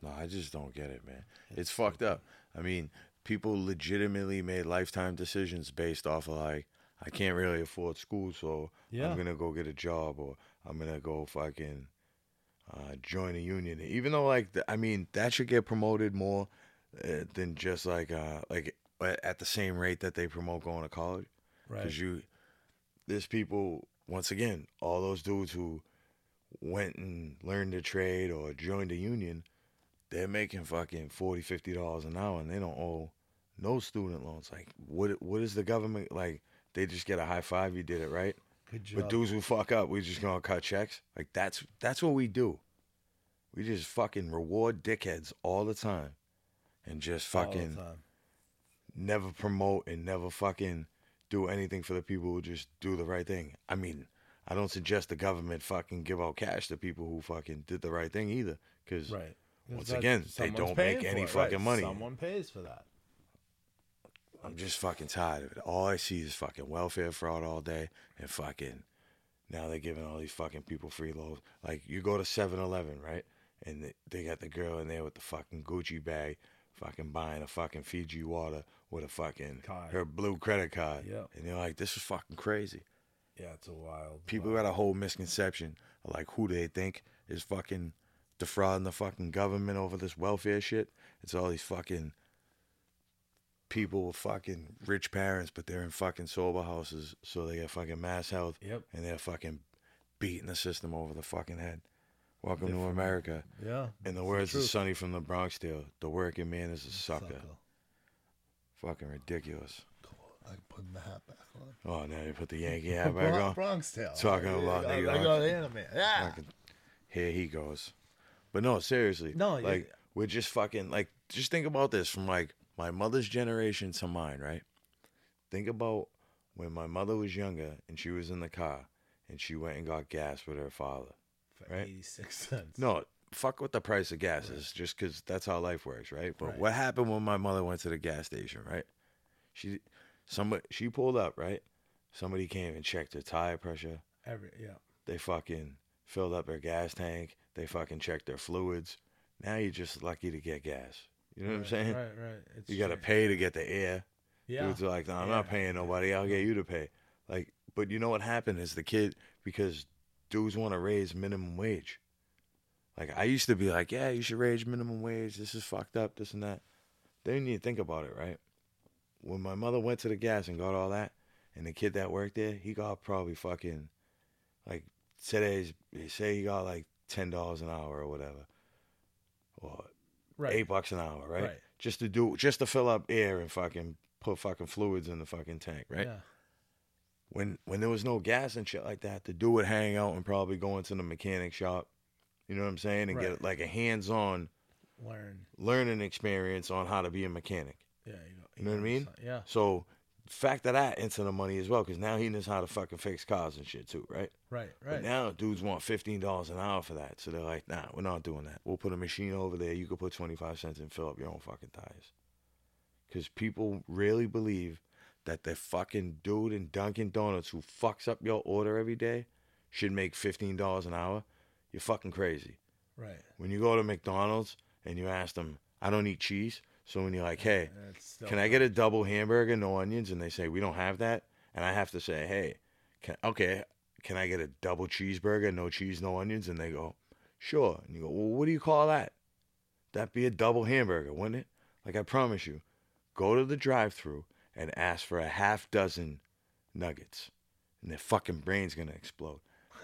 No, I just don't get it, man. It's fucked up. I mean, people legitimately made lifetime decisions based off of like, I can't really afford school, so
Yeah.
I'm gonna go get a job or I'm gonna go fucking uh, join a union. Even though, like, the, I mean, that should get promoted more uh, than just like, uh, like at at the same rate that they promote going to college. Right. Because you, there's people once again, all those dudes who went and learned a trade or joined a union, they're making fucking 40 50 dollars an hour and they don't owe no student loans. Like, what what is the government like? They just get a high five. You did it right.
Good job.
But dudes who fuck up, we just gonna cut checks. Like that's that's what we do. We just fucking reward dickheads all the time, and just
the
fucking. Never promote and never fucking do anything for the people who just do the right thing. I mean, I don't suggest the government fucking give out cash to people who fucking did the right thing either, because
Right.
Once again, they don't make any
it,
fucking
right.
money.
Someone pays for that.
I'm just fucking tired of it. All I see is fucking welfare fraud all day and fucking now they're giving all these fucking people free loads. Like you go to 7-Eleven, right? And they- they got the girl in there with the fucking Gucci bag, fucking buying a fucking Fiji water with a fucking
Card.
her blue credit card.
Yep.
And they're like, this is fucking crazy.
Yeah, it's a wild.
People
wild.
got a whole misconception of like who do they think is fucking defrauding the fucking government over this welfare shit. It's all these fucking people with fucking rich parents, but they're in fucking sober houses, so they get fucking MassHealth,
Yep.
and they're fucking beating the system over the fucking head. Welcome to America.
Yeah.
In the words of. Sonny from the Bronx tale, the working man is a sucker.
Sucker.
Fucking ridiculous.
I'm putting the hat back on.
Oh, now you put the Yankee hat back
Bron-
on.
Bronx Tale.
Talking
I-
about
I,
nigga,
I got anime. Yeah.
Fucking- here he goes. But no, seriously.
No, yeah.
like we're just fucking like just think about this from like my mother's generation to mine, right? Think about when my mother was younger and she was in the car and she went and got gas with her father.
For
right?
86 cents.
No, fuck with the price of gas is, just because that's how life works, right? But
Right.
what happened when my mother went to the gas station, right? She, somebody, she pulled up, right? Somebody came and checked her tire pressure.
Every, yeah.
They fucking filled up her gas tank. They fucking checked their fluids. Now you're just lucky to get gas. You know what I'm saying?
Right, right. It's
You got to pay to get the air.
Yeah.
Dudes are like, no, I'm
Yeah.
not paying nobody. I'll get you to pay. Like, but you know what happened is the kid because dudes want to raise minimum wage. Like I used to be like, yeah, you should raise minimum wage. This is fucked up. This and that. Then you think about it, right? When my mother went to the gas and got all that, and the kid that worked there, he got probably fucking like today's say he got like ten dollars an hour or whatever, or
right.
eight bucks an hour, right?
Right.
Just to do, just to fill up air and fucking put fucking fluids in the fucking tank, right?
Yeah.
When when there was no gas and shit like that, the dude would hang out and probably go into the mechanic shop, you know what I'm saying, and
Right.
get like a hands-on
Learn.
learning experience on how to be a mechanic.
Yeah. You know,
You know what I mean?
Yeah.
So factor that into the money as well, because now he knows how to fucking fix cars and shit too, right?
Right. right.
But now dudes want fifteen dollars an hour for that, so they're like, nah, we're not doing that. We'll put a machine over there. You could put twenty five cents and fill up your own fucking tires. Because people really believe that the fucking dude in Dunkin' Donuts who fucks up your order every day should make fifteen dollars an hour. You're fucking crazy.
right.
When you go to McDonald's and you ask them, I don't eat cheese. So when you're like, hey, can I get a double hamburger, no onions? And they say we don't have that, and I have to say, hey, can, okay, can I get a double cheeseburger, no cheese, no onions? And they go, sure. And you go, well, what do you call that? That'd be a double hamburger, wouldn't it? Like I promise you, go to the drive-through and ask for a half dozen nuggets, and their fucking brain's gonna explode.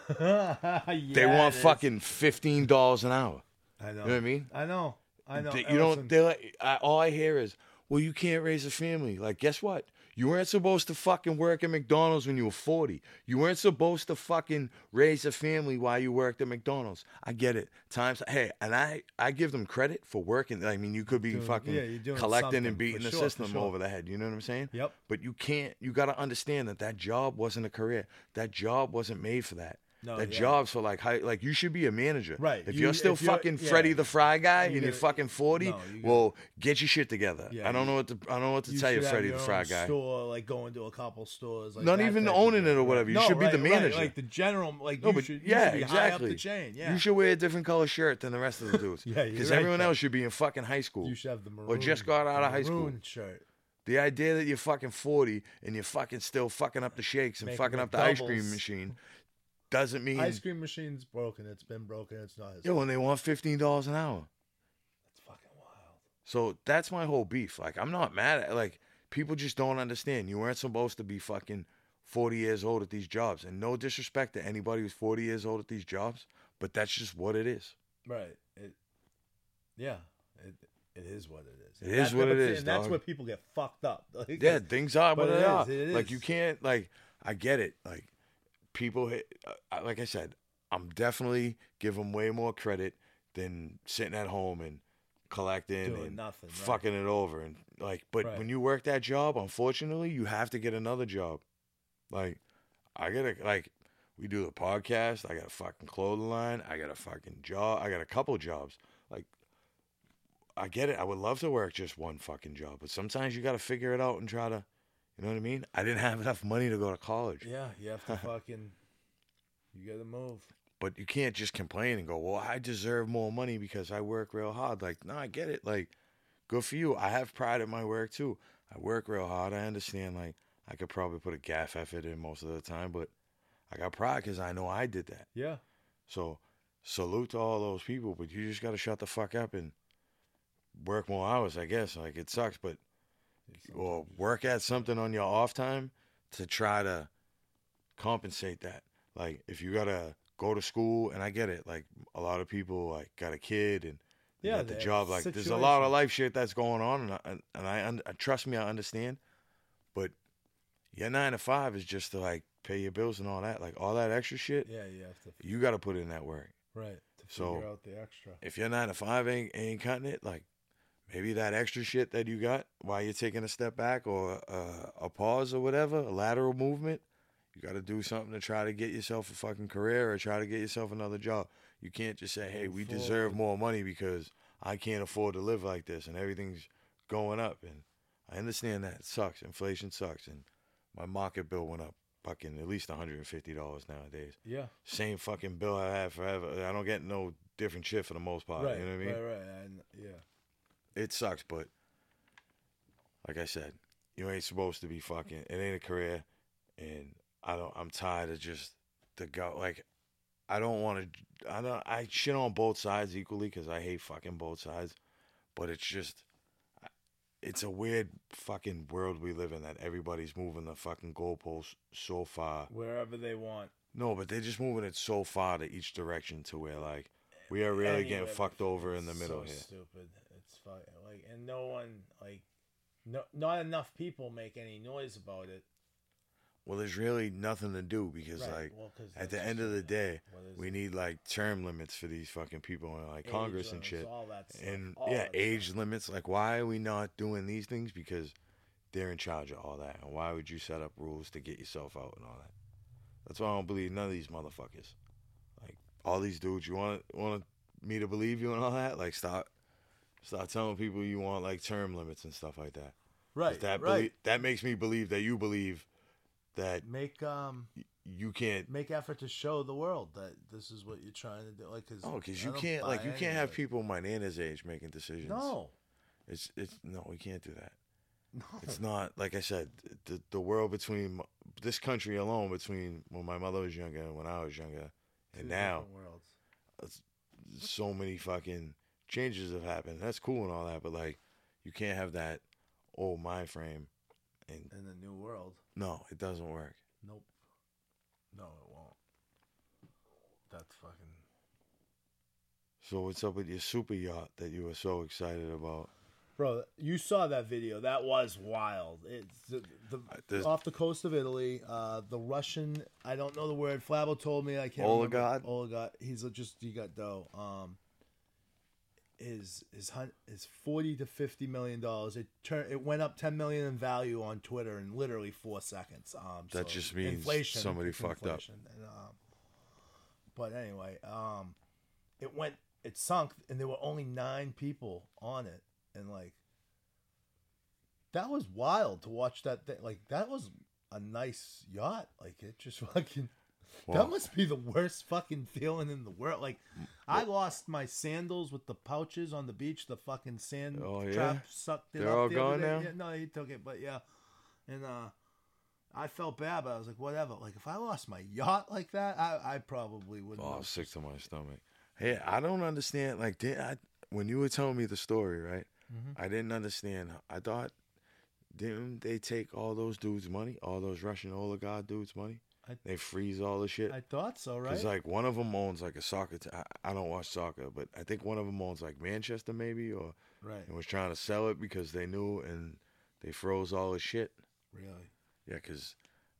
(laughs) they want fucking fifteen dollars an hour.
I know.
You know what I mean?
I know. I know.
They- you don't. They're like, I, all I hear is, "Well, you can't raise a family." Like, guess what? You weren't supposed to fucking work at McDonald's when you were forty. You weren't supposed to fucking raise a family while you worked at McDonald's. I get it. Times, hey, and I, I give them credit for working. I mean, you could be
Doing-
fucking
yeah,
collecting and beating the
sure,
system
sure.
over the head. You know what I'm saying?
Yep.
But you can't. You got to understand that that job wasn't a career. That job wasn't made for that.
No,
that
yeah.
job's for like high, like you should be a manager.
Right.
If You- are still
if you're-
fucking
yeah.
Freddy the Fry guy
You
and you're fucking forty,
no, you
well, get your shit together.
Yeah,
I don't know what to I don't know what to
you
tell you, Freddie the Fry guy.
Store, like going to a couple stores. Like
Not even owning it or whatever. You
No,
should be the
right, right,
manager.
like the general, like
No,
you
but
should, you
yeah,
should be high up
exactly.
the chain. Yeah,
You should wear a different color shirt than the rest of the (laughs) dudes.
Yeah,
because
right,
everyone else should be in fucking high school.
You should have the maroon
or just got out of high school.
shirt.
The idea that you're fucking forty and you're fucking still fucking up the shakes and
Making
fucking up the ice cream machine doesn't mean
Ice cream machine's broken. It's been broken. It's not his.
yo, and they want fifteen dollars an hour.
That's fucking wild.
So that's my whole beef. Like I'm not mad at like people just don't understand. You weren't supposed to be fucking 40 years old at these jobs. And no disrespect to anybody who's 40 years old at these jobs, but that's just what it is.
Right. It. Yeah. It. It is what it is.
It
And
is what it
see, And that's where people get fucked up. Like, (laughs)
Yeah, things are what they are.
is,
Like you can't like I get it. Like people uh, like I said, I'm definitely give them way more credit than sitting at home and collecting
Doing
and
nothing, right.
fucking it over and like but
Right.
when you work that job, unfortunately, you have to get another job. Like I gotta like we do the podcast, I got a fucking clothing line, I got a fucking job, I got a couple jobs. Like I get it. I would love to work just one fucking job, but sometimes you got to figure it out and try to, you know what I mean? I didn't have enough money to go to college,
Yeah, you have to (laughs) fucking. You gotta move.
but you can't just complain and go, "Well, I deserve more money because I work real hard." Like, no, I get it. Like, good for you. I have pride in my work too. I work real hard. I understand. Like, I could probably put a gaff effort in most of the time, but I got pride because I know I did that.
Yeah.
So salute to all those people, but you just gotta shut the fuck up and work more hours, I guess. Like it sucks, but or work at something on your off time to try to compensate that. Like if you gotta go to school and I get it, like a lot of people like got a kid and
Yeah,
got the job. Like there's a lot of life shit that's going on and I, and and I uh, trust me, I understand. But your nine to five is just to like pay your bills and all that. Like all that extra shit,
Yeah, you have to.
you gotta put in that work
Right. To
So-
figure out the extra.
if your nine to five ain't ain't cutting it, like maybe that extra shit that you got while you're taking a step back or uh, a pause or whatever, a lateral movement, you got to do something to try to get yourself a fucking career or try to get yourself another job. You can't just say, "Hey, we deserve more money because I can't afford to live like this and everything's going up." And I understand that it sucks. Inflation sucks, and my market bill went up fucking at least one hundred and fifty dollars nowadays
Yeah.
same fucking bill I had forever. I don't get no different shit for the most part.
right.
You know what I mean?
Right. Right. Yeah.
It sucks, but like I said, you ain't supposed to be fucking. It ain't a career, and I don't. I'm tired of just the go. Like, I don't want to. I don't. I shit on both sides equally because I hate fucking both sides, but it's just. It's a weird fucking world we live in that everybody's moving the fucking goalposts so far.
Wherever they want.
No, but they're just moving it so far to each direction to where like we are really getting fucked over in the middle
so
here.
Stupid. Fucking like, and no one like, no, not enough people make any noise about it.
Well, there's really nothing to do because
Right,
like
well,
at the end of the day, we
it?
need like term limits for these fucking people in like
Age
Congress and shit.
all that stuff,
And
all
yeah, age
stuff.
limits. Like, why are we not doing these things? Because they're in charge of all that. And why would you set up rules to get yourself out and all that? That's why I don't believe none of these motherfuckers. Like all these dudes, you want want me to believe you and all that? Like, stop, stop telling people you want like term limits and stuff like that.
Right.
That
right.
belie- that makes me believe that you believe that
make um
you can't.
make effort to show the world that this is what you're trying to do. Like, cause
Oh, because you can't like you can't have people my nana's age making decisions.
No.
it's it's no, we can't do that. (laughs)
No.
It's not like I said. The the world between this country alone, between when my mother was younger and when I was younger, and
Two
now,
different worlds.
so many fucking changes have happened. That's cool and all that, but like, you can't have that old mind frame. And
in the new world.
no, it doesn't work.
Nope. No, it won't. That's fucking.
So what's up with your super yacht that you were so excited about?
Bro, you saw that video. That was wild. It's the, the off the coast of Italy. Uh, the Russian. I don't know the word. Flabo told me. I can't.
Oligod?
remember. Oligod. He's a- just he got dough. Um. Is is hun- is forty to fifty million dollars? It turn it went up ten million in value on Twitter in literally four seconds. Um,
That
so
just means
inflation,
somebody
it's
fucked up.
And, um, but anyway, um, it went it sunk, and there were only nine people on it, and like that was wild to watch that thing. Like that was a nice yacht. Like it just (laughs) fucking.
Well-
that must be the worst fucking feeling in the world. Like, I lost my sandals with the pouches on the beach. The fucking sand
Oh, yeah?
trap sucked it
They're
up
all
the
gone now?
Yeah, no, he took it, but yeah, and uh, I felt bad, but I was like, whatever. Like, if I lost my yacht like that, I, I probably wouldn't.
Oh,
have
sick to my stomach. Hey, I don't understand. Like, did I when you were telling me the story, right?
Mm-hmm.
I didn't understand. I thought didn't they take all those dudes' money, all those Russian oligarch dudes' money?
I-
they freeze all the shit.
I thought so, right?
Because like one of them owns like a soccer. T- I, I don't watch soccer, but I think one of them owns like Manchester maybe, or
right.
and was trying to sell it because they knew and they froze all the shit.
Really.
Yeah, because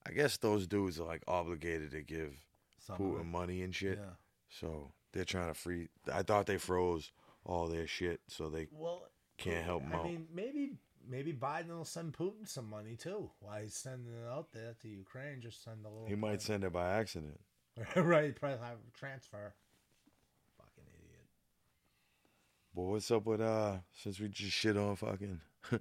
I guess those dudes are like obligated to give
Some
Putin money and shit.
Yeah.
So they're trying to free. I thought they froze all their shit, so they
Well,
can't help 'em
I
out.
mean, maybe maybe Biden will send Putin some money too. Why he's sending it out there to Ukraine? Just send a little.
he might send it by accident. (laughs)
right. Probably have a transfer. Fucking idiot.
But what's up with uh? Since we just shit on fucking (laughs)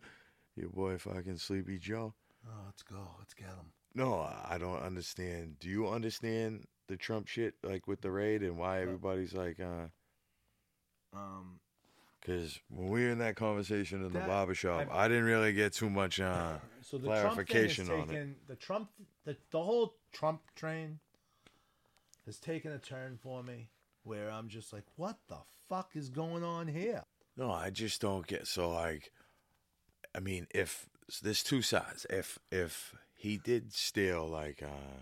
your boy fucking Sleepy Joe.
Oh, let's go. Let's get him.
No, I don't understand. Do you understand the Trump shit like with the raid and why everybody's like uh?
Um,
Because when we were in that conversation in the
That-
barber shop,
I-
didn't really get too much uh, (laughs)
so the
clarification
Trump
on
thing
it.
has taken, The Trump, the, the whole Trump train has taken a turn for me where I'm just like, what the fuck is going on here?
No, I just don't get so like. I mean, if there's two sides. If if he did steal like uh,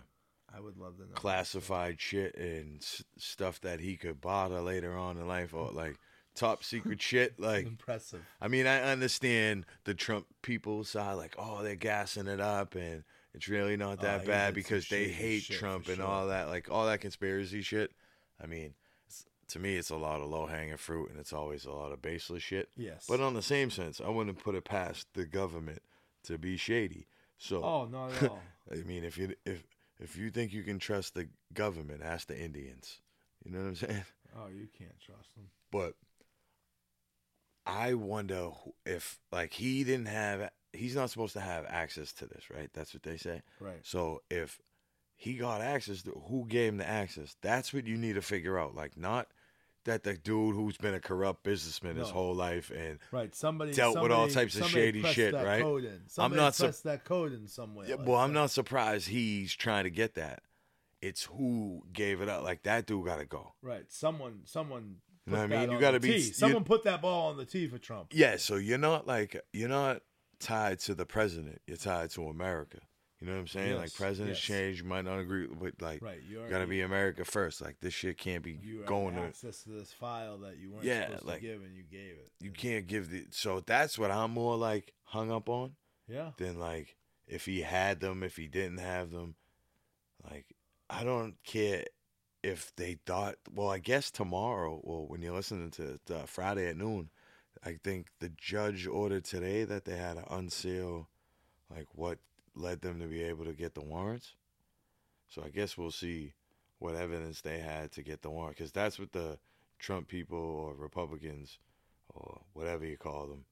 I would love to know.
classified shit and s- stuff that he could bother later on in life, or like top secret shit, (laughs) like
Impressive.
I mean, I understand the Trump people side, like, oh, they're gassing it up, and it's really not
Oh,
that
he
bad because they hate
shit
Trump and
sure.
all that, like all that conspiracy shit. I mean, it's, to me, it's a lot of low hanging fruit, and it's always a lot of baseless shit.
Yes.
But on the same sense, I wouldn't put it past the government to be shady. So,
oh no, no. (laughs)
I mean, if you if if you think you can trust the government, ask the Indians. You know what I'm saying?
oh, you can't trust them.
But I wonder if like he didn't have he's not supposed to have access to this, right? That's what they say.
Right.
So if he got access to who gave him the access, that's what you need to figure out. Like not that the dude who's been a corrupt businessman his whole life and
Right. Somebody
Dealt with all types of shady shit,
that
right?
Code in. Somebody
not
pressed that code in somewhere.
yeah,
like
well, I'm
some-
not surprised he's trying to get that. It's who gave it up. Like that dude got to go.
Right. Someone. Someone.
You know what I mean? You gotta be-
tee. Someone put that ball on the tee for Trump.
Yeah, so you're not like you're not tied to the president. You're tied to America. You know what I'm saying? like presidents
yes.
change. You might not agree with like
Right.
You gotta be America first. Like this shit can't be
You
going to.
access to this file that you weren't
Yeah,
supposed
like-
to give, and you gave it.
You can't give the. So that's what I'm more like hung up on
Yeah.
than like if he had them, if he didn't have them. Like I don't care if they thought. Well, I guess tomorrow. Well, when you're listening to uh, Friday at noon, I think the judge ordered today that they had to unseal like what led them to be able to get the warrants. So I guess we'll see what evidence they had to get the warrant because that's what the Trump people or Republicans or whatever you call them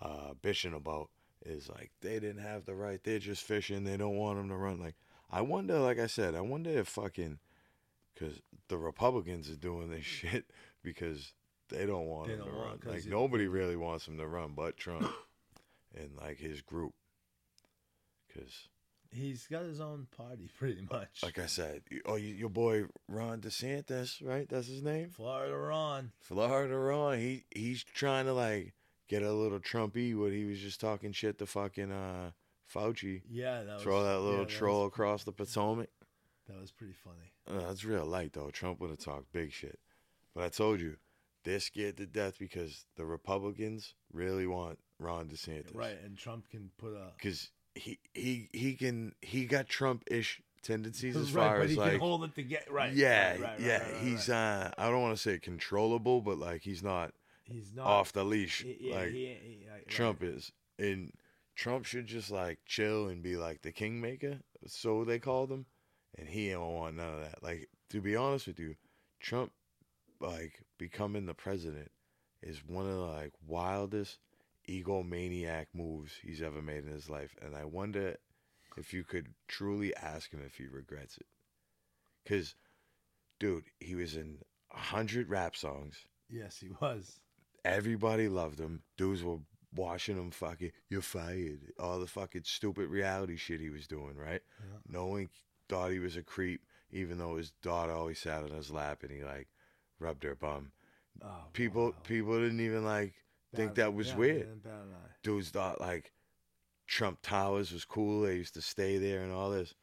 uh, bitching about is like they didn't have the right. They're just fishing. They don't want them to run. Like I wonder. Like I said, I wonder if fucking because the Republicans are doing this shit because they don't want
They
him to
don't want-
run. Like nobody really wants him to run but Trump (coughs) and like his group. Because
He's got his own party, (laughs) pretty much.
like I said, oh, your boy Ron DeSantis, right? That's his name.
Florida Ron.
Florida Ron. He he's trying to like get a little Trumpy. What he was just talking shit to fucking uh Fauci.
Yeah, that was
Throw that little
yeah,
troll
was-
across the Potomac.
That was pretty funny.
Uh, that's real light though. Trump would have talked big shit. But I told you, they're scared to death because the Republicans really want Ron DeSantis.
Right, and Trump can put a
Because he he he can he got Trump ish tendencies as (laughs)
right,
far
but
as
he
like
can hold it together. Right.
yeah
right, right,
yeah he's uh I don't want to say controllable but like he's not
he's not
off the leash
he-
like
he- he-
Trump is and Trump should just like chill and be like the kingmaker so they call them and he don't want none of that like to be honest with you Trump like becoming the president is one of the like wildest egomaniac moves he's ever made in his life and I wonder if you could truly ask him if he regrets it cuz dude he was in a hundred rap songs
Yes, he was.
Everybody loved him. Dudes were watching him fucking, you're fired. All the fucking stupid reality shit he was doing, right?
Yeah.
No one thought he was a creep, even though his daughter always sat on his lap and he like rubbed her bum.
Oh,
People
wow.
people didn't even like think that was weird.
didn't bat an eye.
Dudes thought like Trump Towers was cool. They used to stay there and all this.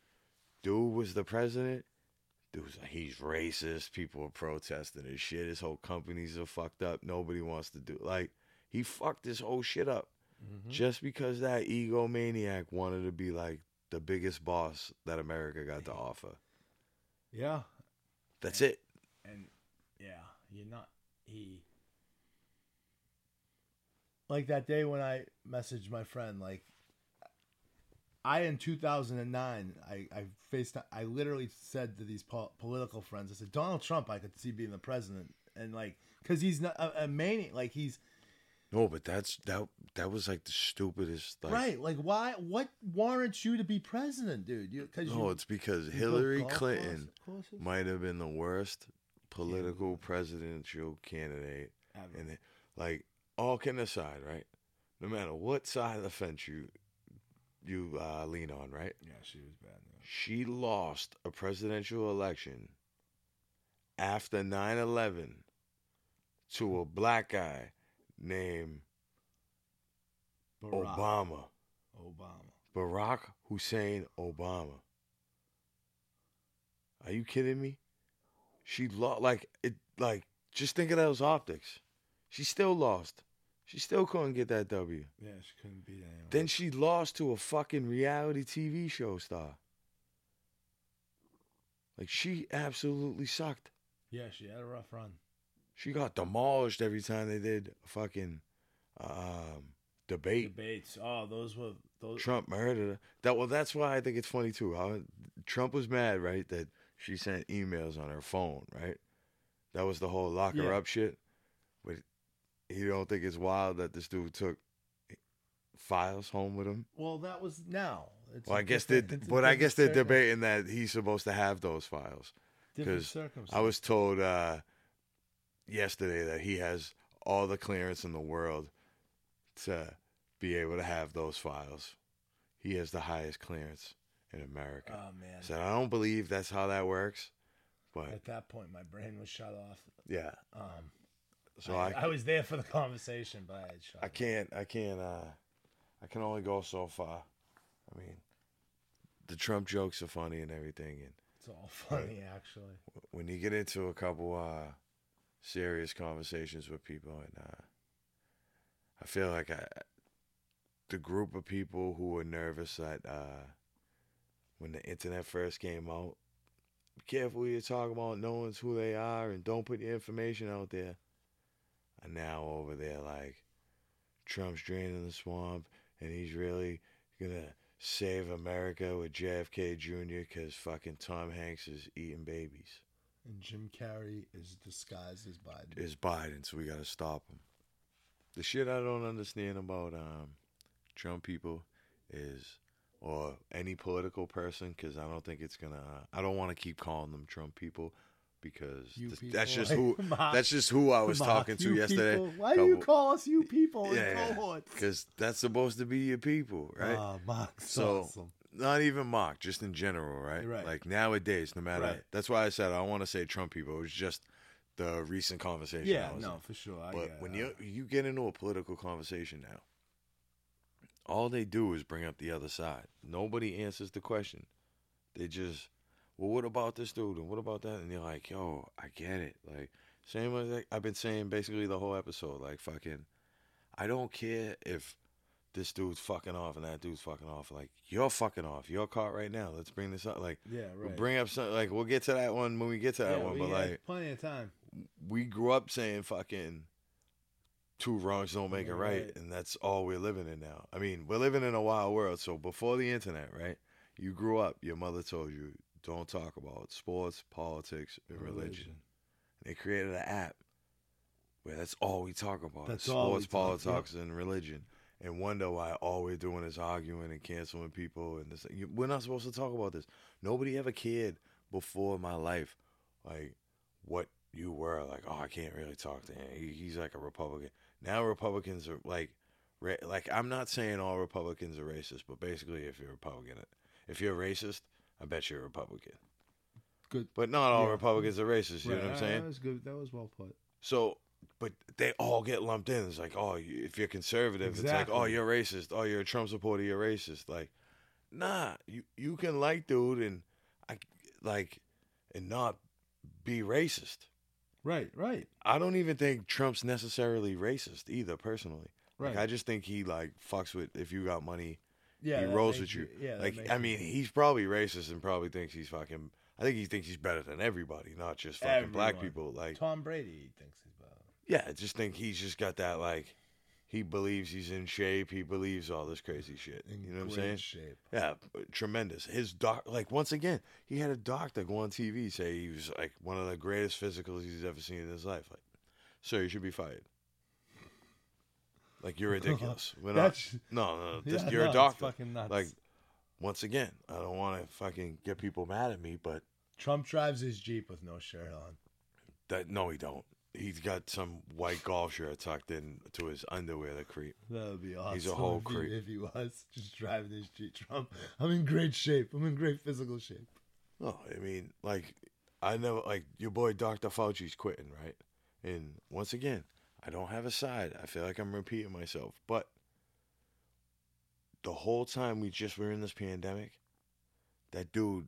Dude was the president. Dude was like, he's racist. People were protesting his shit. His whole companies are fucked up. Nobody wants to do like he fucked this whole shit up
Mhm.
just because that egomaniac wanted to be like the biggest boss that America got to (laughs) offer.
Yeah,
That's it.
and yeah, you're not he. Like that day when I messaged my friend, like I in 2009, I I faced, I literally said to these po- political friends, I said Donald Trump, I could see being the president and like because he's not a, a maniac. Like he's
No, but that's that that was like the stupidest like
right. Like why? What warrants you to be president, dude? You because
No,
you,
it's because Hillary Clinton might have been the worst political presidential candidate
Ever.
and it, like all can aside, right? No matter what side of the fence you you uh, lean on, right?
yeah, she was bad.
She lost a presidential election after 9/11 to a black guy named
Barack
Obama.
Obama.
Barack Hussein Obama. Are you kidding me? She lost like it like just think of those optics. She still lost. She still couldn't get that W.
Yeah, she couldn't beat anyone.
Then she lost to a fucking reality TV show star. Like she absolutely sucked.
yeah, she had a rough run.
She got demolished every time they did a fucking um, debate.
Debates. Oh, those were those.
Trump murdered her. That well, that's why I think it's funny too. How Trump was mad, right? That she sent emails on her phone, right? That was the whole lock her
Yeah.
up shit. But he don't think it's wild that this dude took files home with him.
Well, that was now. It's
Well, I guess they,
different- it's a
but I guess they're debating that he's supposed to have those files.
different
'cause
circumstances.
I was told uh, yesterday that he has all the clearance in the world to be able to have those files. He has the highest clearance in America.
Oh man.
So I don't believe that's how that works. But
At that point, my brain was shut off.
yeah,
Um,
so
I,
I
I was there for the conversation, but I had shut
I
off.
can't I can't uh I can only go so far. I mean, the Trump jokes are funny and everything, and
It's all funny, actually.
when you get into a couple uh serious conversations with people, and uh I feel like I the group of people who were nervous that uh when the internet first came out, be careful who you talk about, no one's who they are, and don't put your information out there. And now over there, like Trump's draining the swamp, and he's really gonna save America with JFK Jr. because fucking Tom Hanks is eating babies.
And Jim Carrey is disguised as Biden.
Is Biden, so we gotta stop him. The shit I don't understand about um, Trump people is, or any political person, because I don't think it's gonna. Uh, I don't want to keep calling them Trump people because
people,
that's just
like,
who. (laughs)
Mark-
That's just who I was
Mark,
talking to yesterday.
people. Why do you call us you people in
Yeah. Because that's supposed to be your people, right?
Oh, Mark's
So-
awesome.
Not even mock, just in general, right?
Right.
Like nowadays, no matter.
Right.
That's why I said I don't want to say Trump people. It was just the recent conversation.
Yeah, no,
in.
for sure. I
But when you you get into a political conversation now, all they do is bring up the other side. Nobody answers the question. They just, well, what about this dude and what about that? And you're like, yo, I get it. Like same as like, I've been saying basically the whole episode. Like fucking, I don't care if this dude's fucking off and that dude's fucking off. Like you're fucking off. You're caught right now. Let's bring this up. Like
yeah,
we'll
right.
bring up something. Like we'll get to that one when we get to that
yeah,
one. But like
plenty of time.
we grew up saying fucking two wrongs don't make it right,
Right.
and that's all we're living in now. I mean, we're living in a wild world. So before the internet, right? You grew up, your mother told you don't talk about sports, politics, and religion. They created an app where that's all we talk about.
That's
is
all we
sports,
talk-
politics, and religion. And wonder why all we're doing is arguing and canceling people. And this, we're not supposed to talk about this. Nobody ever cared before my life, like what you were. Like, oh, I can't really talk to him. He, he's like a Republican. Now Republicans are like, ra- like I'm not saying all Republicans are racist, but basically, if you're a Republican, if you're a racist, I bet you're a Republican.
Good.
But not all
Yeah.
Republicans are racist. You know what I'm saying?
That was good. That was well put.
So, but they all get lumped in. It's like, oh, if you're conservative, it's like, oh, you're racist. Oh, you're a Trump supporter. You're racist. Like, nah, you you can like dude and I like and not be racist.
Right, right,
I don't even think Trump's necessarily racist either. Personally,
right.
like I just think he like fucks with if you got money,
yeah,
he rolls with you.
Yeah,
like I
you-
mean, he's probably racist and probably thinks he's fucking. I think he thinks he's better than everybody, not just fucking black people. Like
Tom Brady thinks he's better.
Yeah, I just think he's just got that like he believes he's in shape. He believes all this crazy shit.
In
you know what I'm saying?
Shape.
Yeah, tremendous. His doc, like once again, he had a doctor go on TV say he was like one of the greatest physicals he's ever seen in his life. Like, sir, you should be fired. Like you're (laughs) ridiculous. We're not.
That's- (laughs)
No, no, this, (laughs)
Yeah,
you're
no,
a doctor.
fucking nuts.
Like, once again, I don't want to fucking get people mad at me, but
Trump drives his Jeep with no shirt on.
that no, he don't. He's got some white golf shirt tucked in to his underwear. The creep.
That would be awesome.
He's a whole
if he,
creep.
if he was just driving his Jeep. Trump, I'm in great shape. I'm in great physical shape.
No, I mean, like, I never like your boy Dr. Fauci's quitting, right? And once again, I don't have a side. I feel like I'm repeating myself, but the whole time we just were in this pandemic, that dude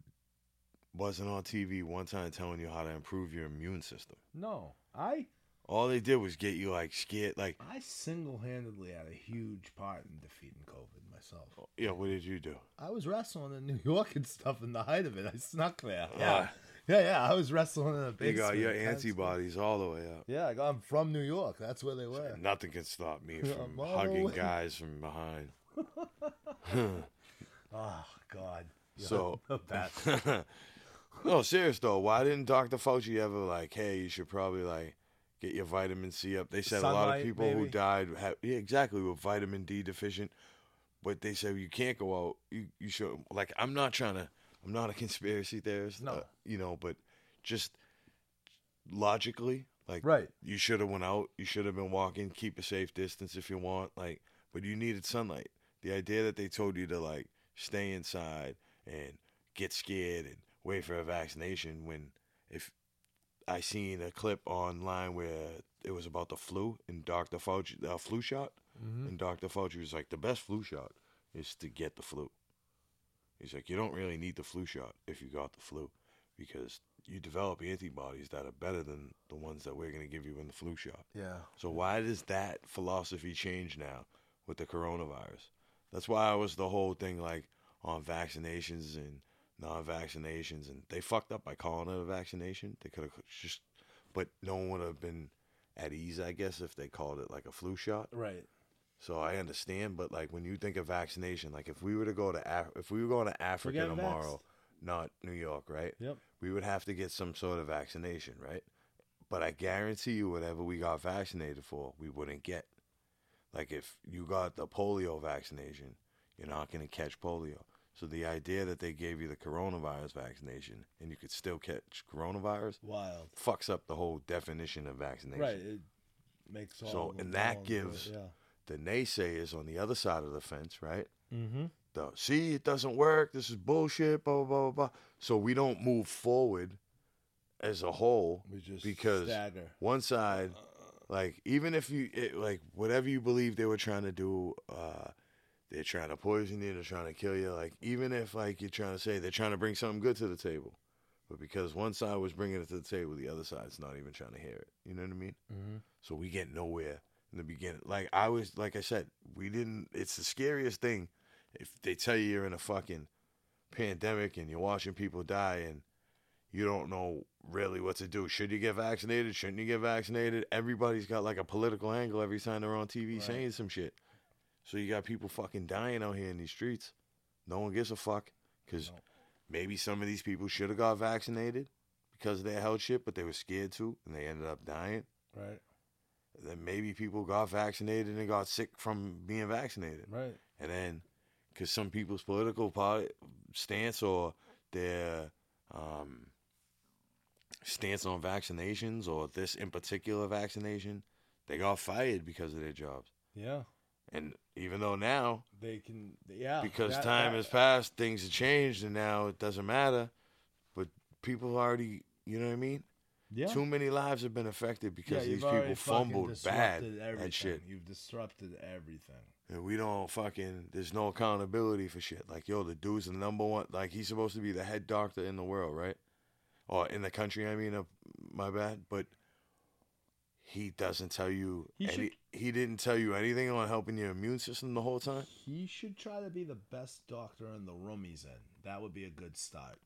wasn't on TV one time telling you how to improve your immune system.
No, I
All they did was get you like scared, like,
I single handedly had a huge part in defeating COVID myself.
yeah, what did you do?
I was wrestling in New York and stuff in the height of it. I snuck there.
Ah.
Yeah, yeah, yeah. I was wrestling in a big.
You got your antibodies all the way up.
Yeah, I got, I'm from New York. That's where they were. (laughs)
Nothing can stop me from hugging
the way-
guys from behind.
Oh (laughs) (laughs) God. You're
So-
the best.
No, serious though. Why didn't Dr. Fauci ever like, hey, you should probably like get your vitamin C up? They said a lot of
Sunlight,
people who died have yeah, exactly were vitamin D deficient. But they said you can't go out. You you should like. I'm not trying to. I'm not a (laughs) conspiracy theorist.
No.
uh, you know, but just logically, like
Right.
you should have went out. You should have been walking. Keep a safe distance if you want. Like, but you needed sunlight. The idea that they told you to like stay inside and get scared and wait for a vaccination when if I seen a clip online where it was about the flu and Dr. Fauci, the flu shot, mm-hmm. and Dr. Fauci was like, the best flu shot is to get the flu. He's like, you don't really need the flu shot if you got the flu because you develop antibodies that are better than the ones that we're going to give you in the flu shot.
Yeah.
So why does that philosophy change now with the coronavirus? That's why I was the whole thing like on vaccinations and non-vaccinations, and they fucked up by calling it a vaccination. They could have just, but no one would have been at ease, I guess, if they called it like a flu shot.
Right.
So I understand, but like when you think of vaccination, like if we were to go to Af- if we were going to Africa tomorrow,
vaxxed.
not New York, right?
Yep.
we would have to get some sort of vaccination, right? But I guarantee you, whatever we got vaccinated for, we wouldn't get. Like if you got the polio vaccination, you're not going to catch polio. So the idea that they gave you the coronavirus vaccination and you could still catch coronavirus
Wild.
fucks up the whole definition of vaccination.
Right. It makes all.
So, and that
it,
gives-
Yeah.
The naysayers on the other side of the fence, right?
Mm-hmm.
the see it doesn't work this is bullshit blah blah blah blah blah so we don't move forward as a whole
We just
because
stagger.
one side like even if you it, like whatever you believe they were trying to do uh they're trying to poison you they're trying to kill you like even if like you're trying to say they're trying to bring something good to the table but because one side was bringing it to the table the other side's not even trying to hear it you know what i mean
Mm-hmm.
so we get nowhere in the beginning. Like I was, like I said, we didn't. It's the scariest thing if they tell you you're in a fucking pandemic and you're watching people die and you don't know really what to do. Should you get vaccinated? Shouldn't you get vaccinated? Everybody's got like a political angle every time they're on TV
Right.
saying some shit. So you got people fucking dying out here in these streets. No one gives a fuck because
No.
maybe some of these people should have got vaccinated because of their health shit, but they were scared to and they ended up dying
Right.
then maybe people got vaccinated and got sick from being vaccinated.
Right.
And then, because some people's political party stance or their um, stance on vaccinations or this in particular vaccination, they got fired because of their jobs.
Yeah.
And even though now,
They can. Yeah.
because
that-
time
that-
has passed, things have changed, and now it doesn't matter. But people already, you know what I mean?
Yeah.
Too many lives have been affected because
yeah,
these people fumbled bad
everything.
at shit.
You've disrupted everything.
And we don't fucking, there's no accountability for shit. Like, yo, the dude's the number one, like, he's supposed to be the head doctor in the world, right? Or in the country, I mean, uh, my bad. But he doesn't tell you,
He
any, he didn't tell you anything on helping your immune system the whole time.
He should try to be the best doctor in the room he's in. That would be a good start.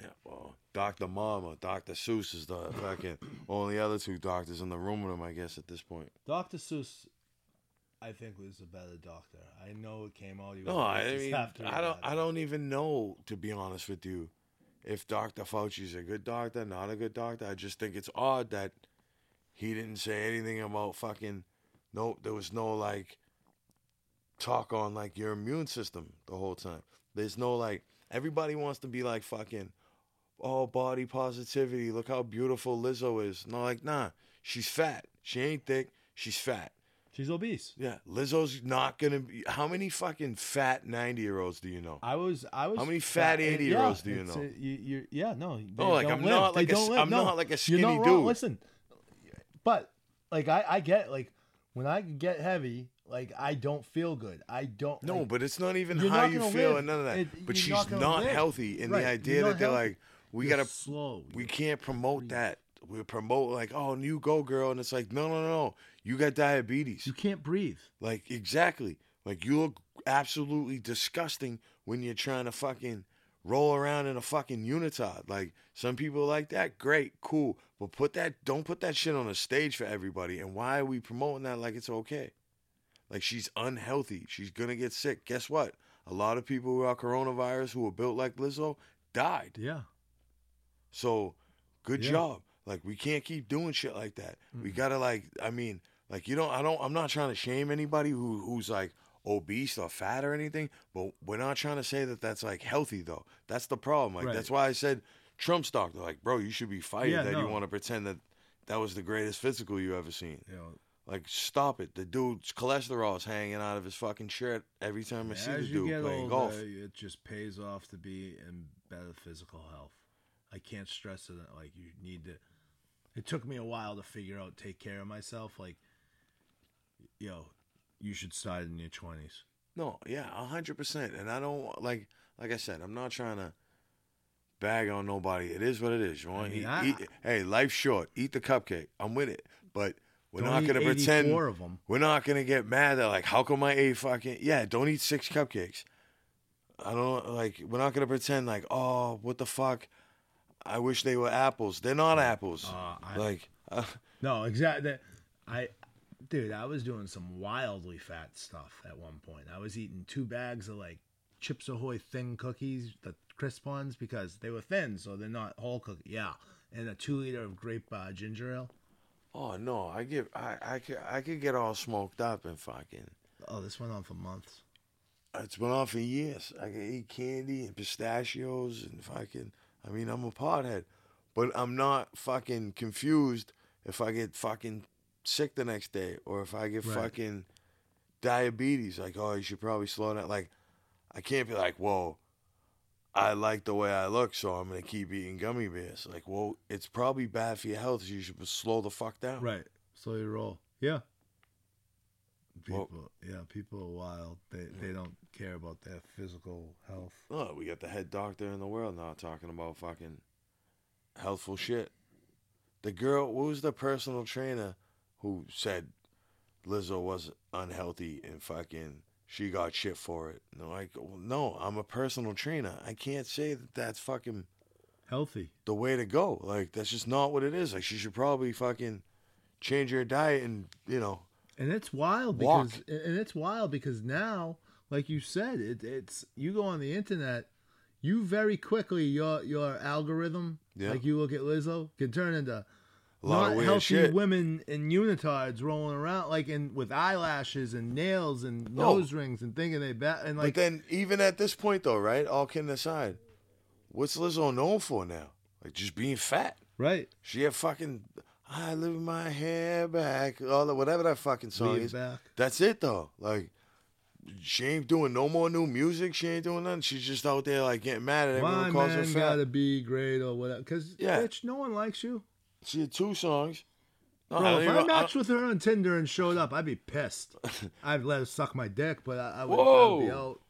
Yeah, well, Dr. Mama, Dr. Seuss is the (coughs) fucking only other two doctors in the room with him, I guess, at this point.
Dr. Seuss, I think was a better doctor. I know it came out.
No, I mean, I don't. I don't even know to be honest with you, if Dr. Fauci's a good doctor, not a good doctor. I just think it's odd that he didn't say anything about fucking. No, there was no like talk on like your immune system the whole time. There's no like everybody wants to be like fucking. Oh, body positivity. Look how beautiful Lizzo is. No, like nah, she's fat. She ain't thick. She's fat.
She's obese.
Yeah, Lizzo's not gonna be. How many fucking fat ninety year olds do you know?
I was. I was.
How many fat 80-year-olds
yeah,
do you know?
uh, you, yeah, no. they
Oh, like, I'm
live.
not
They
like a,
don't live.
i'm
No,
not like a skinny dude.
Listen, but like I, I get like when I get heavy, like I don't feel good. I don't.
No,
like,
but it's not even how
not
you feel
live.
and none of that.
It-
but she's
not
not, healthy, and
Right,
the idea that they're like, we
you're
gotta,
slow.
we can't promote that. We promote like, oh, you go, girl, and it's like, no, no, no, you got diabetes.
You can't breathe.
Like exactly. Like you look absolutely disgusting when you're trying to fucking roll around in a fucking unitard. Like some people like that, great, cool. But put that don't put that shit on a stage for everybody. And why are we promoting that like it's okay? Like she's unhealthy. She's gonna get sick. Guess what? A lot of people who are coronavirus who were built like Lizzo died.
Yeah.
So good
Yeah.
job. Like we can't keep doing shit like that. We gotta like I mean, like you don't I don't I'm not trying to shame anybody who who's like obese or fat or anything, but we're not trying to say that that's like healthy though. That's the problem. Like
Right.
that's why I said Trump's doctor like, bro, you should be fired
Yeah,
that you want to pretend that that was the greatest physical you ever seen.
Know,
Like stop it. The dude's cholesterol is hanging out of his fucking shirt every time I see the dude playing
older,
golf.
it just pays off to be in better physical health. I can't stress it. Like you need to. It took me a while to figure out take care of myself. Like, yo, you should start in your twenties.
No, yeah, a hundred percent. And I don't like, like I said, I'm not trying to bag on nobody. It is what it is. You want to
mean,
eat,
I-
eat? Hey, life's short. Eat the cupcake. I'm with it. But we're not gonna pretend.
84 of 'em.
We're not gonna get mad that like, how come I ate fucking? Yeah, don't eat six cupcakes. I don't like. We're not gonna pretend like, oh, what the fuck? I wish they were apples. They're not apples.
Uh, I-
like, uh, (laughs)
No, exactly. I, dude, I was doing some wildly fat stuff at one point. I was eating two bags of like Chips Ahoy thin cookies, the crisp ones, because they were thin, so they're not whole cookie. Yeah, and a two liter of grape uh, ginger ale.
oh no, I get, I, I could, I could get all smoked up and fucking.
Oh, this went on for months.
It's been on for years. I can eat candy and pistachios and fucking. I mean, I'm a pothead, but I'm not fucking confused if I get fucking sick the next day or if I get
Right.
fucking diabetes. Like, oh, you should probably slow down. Like, I can't be like, whoa, I like the way I look, so I'm gonna keep eating gummy bears. Like, well, it's probably bad for your health. So you should slow the fuck down.
Right. slow your roll. Yeah.
Well-
People, yeah, people are wild. They they don't care about their physical health.
Oh, we got the head doctor in the world now talking about fucking healthful shit. The girl, what was the personal trainer who said Lizzo was unhealthy and fucking she got shit for it? No, like, well, no, I'm a personal trainer. I can't say that that's fucking
Healthy.
the way to go. Like, that's just not what it is. Like, she should probably fucking change her diet and, you know,
And it's wild
Walk.
because and it's wild because now, like you said, it, it's you go on the internet, you very quickly your your algorithm,
Yeah.
like you look at Lizzo, can turn into
a lot
not healthy
shit.
women in unitards rolling around like in with eyelashes and nails and nose rings and thinking they bet and
But
like
then, even at this point, though, right? All kidding aside, what's Lizzo known for now? Like just being fat.
right
She had fucking I live my hair back, all the whatever that fucking song
Lean
is.
back.
That's it though. Like she ain't doing no more new music. She ain't doing nothing. She's just out there like getting mad at everyone
my
who calls her
man
fat.
gotta be great or whatever because
Yeah.
bitch no one likes you
She had two songs. No,
Bro, if I matched with her on Tinder and showed up, I'd be pissed. (laughs) I'd let her suck my dick, but I, I would
Whoa.
I'd be out.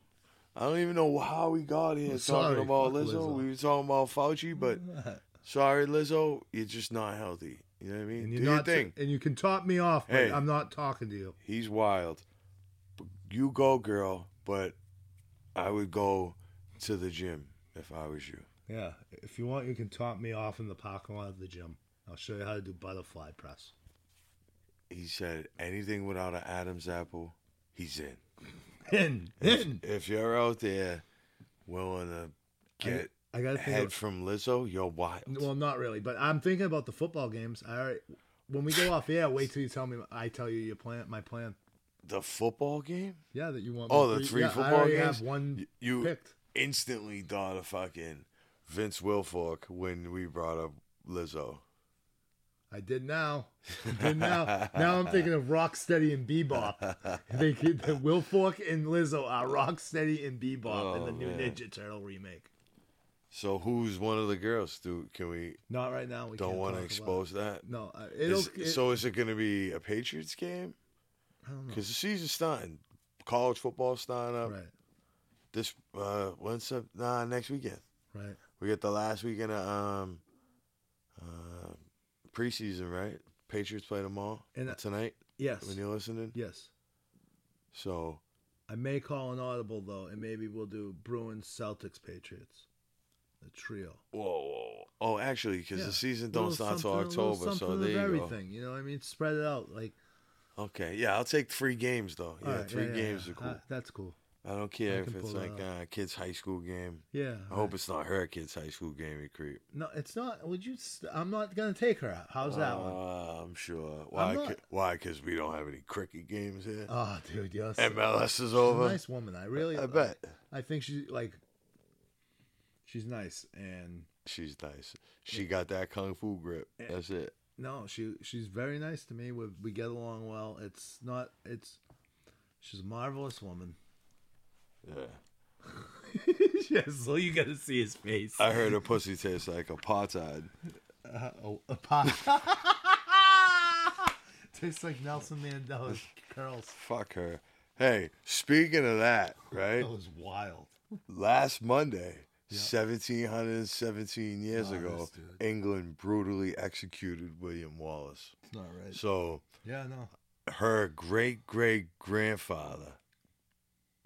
I don't even know how we got here
Sorry,
talking about
fuck
Lizzo.
Lizzo.
We were talking about Fauci, but (laughs) sorry, Lizzo, you're just not healthy. You know what I mean?
And
Do
you're
your
not,
thing.
and you can top me off, but
Hey.
I'm not talking to you.
He's wild. You go, girl, but I would go to the gym if I was you.
Yeah, if you want, you can top me off in the parking lot of the gym. I'll show you how to do butterfly press.
He said anything without an Adam's apple he's in.
In, in.
If you're out there willing to get
I gotta think.
head
Of,
from Lizzo, you're wild.
well, not really, but I'm thinking about the football games. I already, when we go off air, wait till you tell me. I tell you your plan, my plan.
The football game?
Yeah, that you want.
Oh, the three
yeah, I
football
already
games?
have one
You
picked.
instantly thought of fucking Vince Wilfork when we brought up Lizzo.
I did now. I did now. now I'm thinking of Rocksteady and Bebop. (laughs) They could, Wilfork and Lizzo are Rocksteady and Bebop in
Oh,
the new
man.
Ninja Turtle remake.
So who's one of the girls? Do can we
Not right now. We
don't want to expose that?
No, uh, it'll.
Is-
it-
so is it going to be a Patriots game?
I don't know.
Because the season's starting. College football's starting up.
Right,
This uh, when's the, nah next weekend.
right.
We get the last weekend of um, uh, preseason, right? Patriots play tomorrow
And, uh,
tonight
Yes.
when you're listening.
Yes.
So
I may call an audible though, and maybe we'll do Bruins, Celtics, Patriots, the trio.
whoa, whoa. oh, actually, because
Yeah.
the season don't start till
something- a little
October, so there you go.
everything. You know what I mean? Spread it out. Like
Okay, yeah, I'll take three games though. Yeah,
right,
three
yeah,
games
yeah.
are cool.
Uh, that's cool.
I don't care
I
if it's like a kid's high school game.
Yeah.
I hope it's not her kid's high school game, you creep.
No, it's not. Would you? St- I'm not gonna take her. out. How's that one?
Uh, I'm sure. Why?
not-
c- Why? Because we don't have any cricket games here.
Oh, dude, yes.
MLS is
She's
over.
a nice woman. I really.
I bet
I think she like. She's nice, and
she's nice. She got that kung fu grip. That's it.
no, she she's very nice to me. We we get along well. It's not. It's. She's a marvelous woman.
Yeah. (laughs)
yes, so you got to see his face.
I heard a pussy tastes like apartheid.
Uh, oh, a pot. (laughs) Tastes like Nelson Mandela's curls.
Fuck her. Hey, speaking of that, right?
That was wild.
Last Monday, 1717 years
Oh,
ago. England brutally executed William Wallace.
It's not right.
So
Yeah, no.
her great great grandfather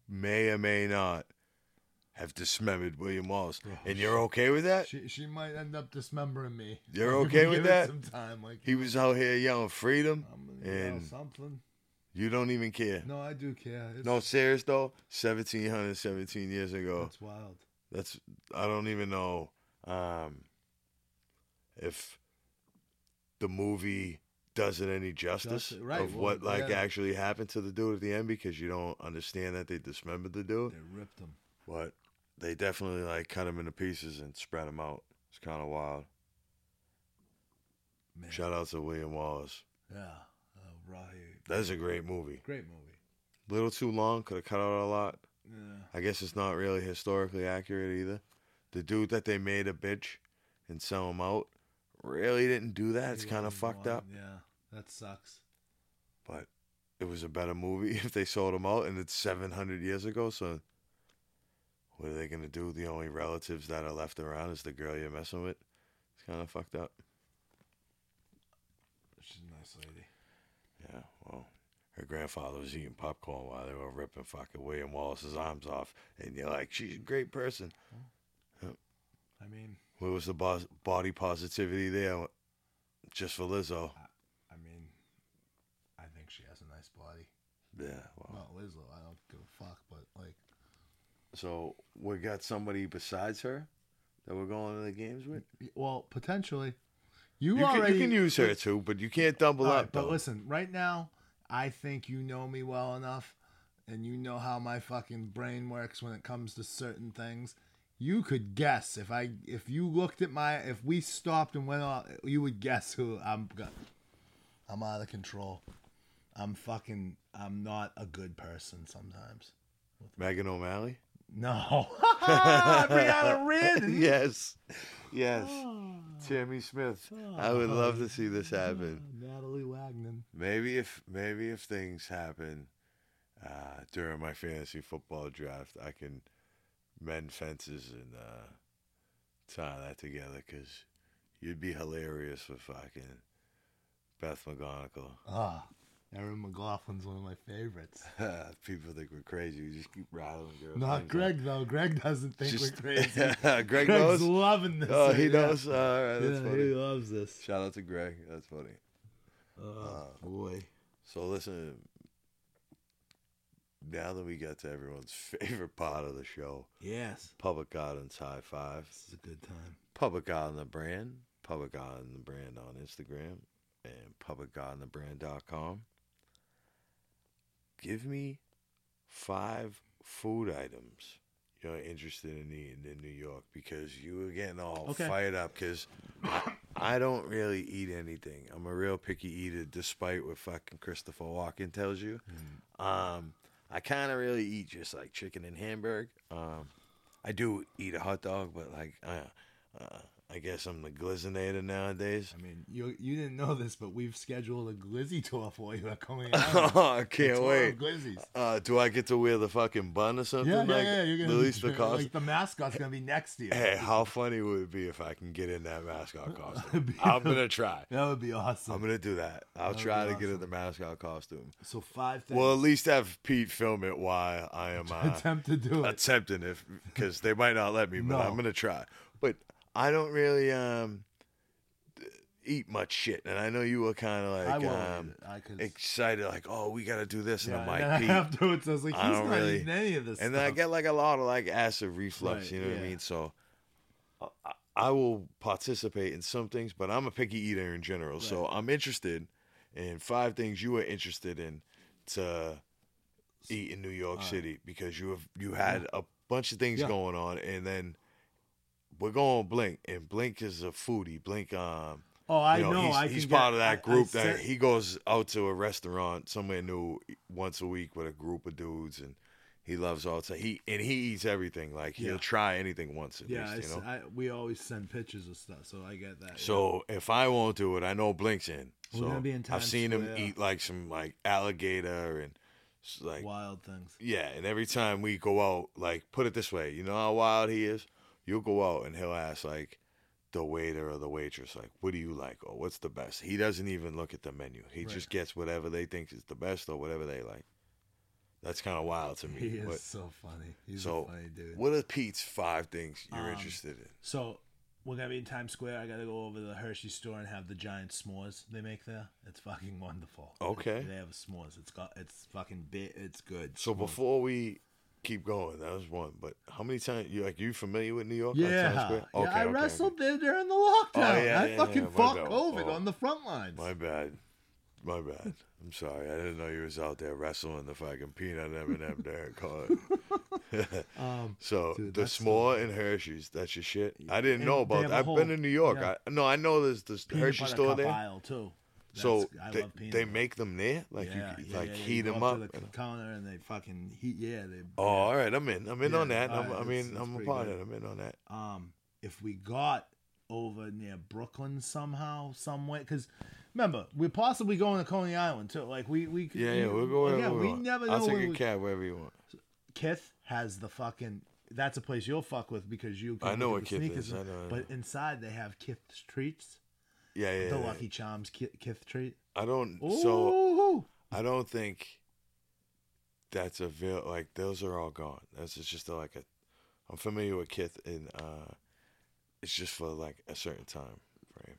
may or may not have dismembered William Wallace.
Oh,
and you're okay with that?
She she might end up dismembering me.
You're (laughs) okay with that?
Some time, like
He was out here yelling freedom,
I'm gonna yell
and
something.
you don't even care.
No, I do care. It's,
No, serious though. 1717 years ago.
that's wild.
That's I don't even know um, if the movie does it any justice
right,
of
well,
what like
yeah.
actually happened to the dude at the end because you don't understand that they dismembered the dude.
They ripped him.
But they definitely like cut him into pieces and spread him out. It's kind of wild.
Man.
Shout out to William Wallace.
Yeah. Uh, right.
That's a great movie.
Great movie.
Little too long. Could have cut out a lot.
Yeah.
I guess it's not really historically accurate either. The dude that they made a bitch and sell him out really didn't do that. It's kind of fucked up.
Yeah. That sucks.
But it was a better movie (laughs) if they sold them out, and it's 700 years ago. So what are they gonna do? The only relatives that are left around is the girl you're messing with. It's kind of fucked up.
She's a nice lady.
Yeah. Well, her grandfather was eating popcorn while they were ripping fucking William Wallace's arms off, and you're like, she's a great person.
I mean,
Where was the bo- body positivity there? Just for Lizzo.
I mean, I think she has a nice body.
Yeah. Well,
Lizzo, I don't give a fuck, but like,
so we got somebody besides her that we're going to the games with.
well, potentially. You,
You can, you can use her too, but you can't double up.
right, but
though.
listen, right now, I think you know me well enough, and you know how my fucking brain works when it comes to certain things. You could guess if I if you looked at my if we stopped and went off, you would guess who I'm. I'm out of control. I'm fucking. I'm not a good person sometimes.
Megan O'Malley.
No, (laughs) (laughs) Brianna Reardon.
yes, yes. Tammy Smith. I would love to see this happen.
Natalie Wagner.
Maybe if maybe if things happen uh, during my fantasy football draft, I can mend fences and uh, tie that together because you'd be hilarious with fucking Beth McGonigal.
Ah, Erin McLaughlin's one of my favorites. (laughs)
People think we're crazy. We just keep rattling girls.
Not
names off.
Greg though. Greg doesn't think
Just-
we're (laughs) crazy. (laughs)
Greg
Greg's
knows.
loving this.
Oh, he
Yeah.
knows. All right, that's
yeah,
funny.
he loves this.
Shout out to Greg. That's funny.
Oh uh, boy.
So listen, now that we got to everyone's favorite part of the show,
Yes.
Public Gardens High Five,
This is a good time.
Public Garden the brand, Public Garden the brand on Instagram, and publicgardenthebrand.com. Give me five food items you're interested in eating in New York because you were getting all
Okay.
fired up because I, I don't really eat anything. I'm a real picky eater, despite what fucking Christopher Walken tells you. Um, I kind of really eat just like chicken and hamburger. Um, I do eat a hot dog, but like, uh, uh, I guess I'm the glizznator nowadays.
I mean, you you didn't know this, but we've scheduled a glizzy tour for you at Coney (laughs) Island.
I can't wait.
Glizzies.
Uh, do I get to wear the fucking bun or something?
Yeah, yeah,
like
yeah. You're gonna
at
be-
least the (laughs) cost.
like the mascot's gonna be next to you.
Hey, how funny would it be if I can get in that mascot (laughs) costume?
Be-
I'm gonna try.
That would be awesome.
I'm gonna do that. I'll
That would
try to get in the mascot costume.
so five things.
Well, at least have Pete film it while I am uh,
attempt to do it.
attempting it because they might not let me, but
No.
I'm gonna try. I don't really um eat much shit, and I know you were kind of like um
I could.
excited, like, oh, we got to do this, and
yeah,
I'm
and
like, Pete.
afterwards, I was like, he's
I don't really-
eating any of this.
and then I get like a lot of like acid reflux.
Right,
you know what I mean? So I, I will participate in some things, but I'm a picky eater in general. So I'm interested in five things you were interested in to eat in New York
All right.
City because you have you had a bunch of things
Yeah.
going on, and then we're going Blink, and Blink is a foodie. Blink, um,
Oh, I
you know,
know.
he's,
I
he's part
get-
of that group
I
that
said-
he goes out to a restaurant somewhere new once a week with a group of dudes, and he loves all time. He and he eats everything. Like he'll
Yeah.
try anything once at
Yeah, I,
least, you know.
I- we always send pictures of stuff, so I get that. yeah.
So if I won't do it, I know Blink's in.
We're
So
gonna be in
I've seen him
Square.
eat like some like alligator and like
wild things.
yeah. And every time we go out, like put it this way, you know how wild he is. You'll go out and he'll ask like the waiter or the waitress, like, "What do you like?" or "What's the best?" He doesn't even look at the menu. He
Right.
just gets whatever they think is the best or whatever they like. That's kind of wild to me. (laughs)
He is
but-
so funny. He's
so
funny dude.
what are Pete's five things you're
Um,
interested in?
So we're gonna be in Times Square. I gotta go over to the Hershey store and have the giant s'mores they make there. It's fucking wonderful.
Okay.
They have s'mores. It's got it's fucking bit It's good.
So
Smooth.
before we keep going, that was one. But how many times you like you familiar with New York?
Yeah,
Square?
yeah. I
okay,
wrestled
okay.
there during the lockdown.
Oh, yeah,
I
yeah,
fucking
yeah,
fought
bad.
COVID
Oh.
on the front lines.
My bad. My bad. I'm sorry. I didn't know you was out there wrestling the fucking peanut M&M. Call it.
Um, (laughs)
so
Dude,
the
so
s'more and Hershey's, that's your shit. I didn't know about that. I've
whole-
been in New York. I, no, I know there's this Hershey store there.
aisle too.
So they, they make them there, like
yeah,
you
yeah,
like
yeah, you
heat
go
them
to
up.
the counter and they fucking heat. Yeah, they.
oh, all right. I'm in. I'm in on that. I'm,
alright,
I mean, I'm a part of it. I'm in on that.
um, if we got over near Brooklyn somehow, some way, because remember we're possibly going to Coney Island too. Like we, we,
Yeah,
we,
yeah. We'll go wherever
Yeah,
we,
we never know.
I'll take a
we-
cab wherever you want.
Kith has the fucking. That's a place you'll fuck with because you. Can
I know what Kith is. Know,
But inside they have Kith's treats.
Yeah, yeah.
the
yeah.
Lucky Charms Kith, treat.
I don't.
Ooh.
So I don't think that's a vil- like those are all gone. That's just, just a, like a. I'm familiar with Kith, and uh, it's just for like a certain time frame.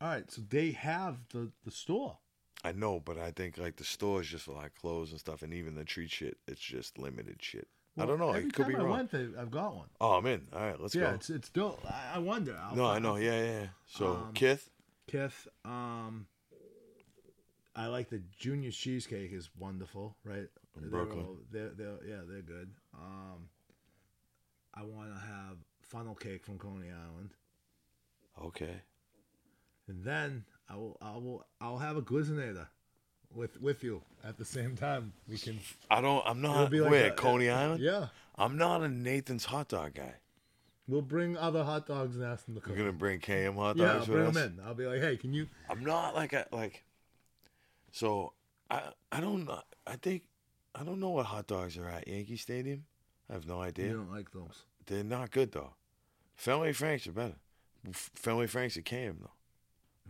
All right, so they have the the store.
I know, but I think like the store is just for like clothes and stuff, and even the treat shit, it's just limited shit. I don't know.
Every
It could
time
be
I
wrong.
went, I've got one.
Oh, I'm in. All right, let's
yeah,
go.
Yeah, it's it's dope. I, I wonder. I'll
No, I know. Yeah, yeah. yeah. So
Um,
Kith,
Kith, um, I like the junior cheesecake is wonderful, right?
In
They're
Brooklyn.
They're, they're, yeah, they're good. Um, I want to have funnel cake from Coney Island,
okay.
and then I will, I will, I'll have a glizznator with with you at the same time. We can.
I don't. I'm not.
be like
where
a-
Coney Island?
Yeah,
I'm not a Nathan's hot dog guy.
We'll bring other hot dogs and ask them to cook.
You're gonna bring Kayem hot dogs.
yeah, I'll bring
with
them
us?
in. I'll be like, hey, can you?
I'm not like a like. So I I don't know. I think I don't know what hot dogs are at Yankee Stadium. I have no idea.
You don't like those?
They're not good though. Fenway Franks are better. Fenway Franks are Kayem though.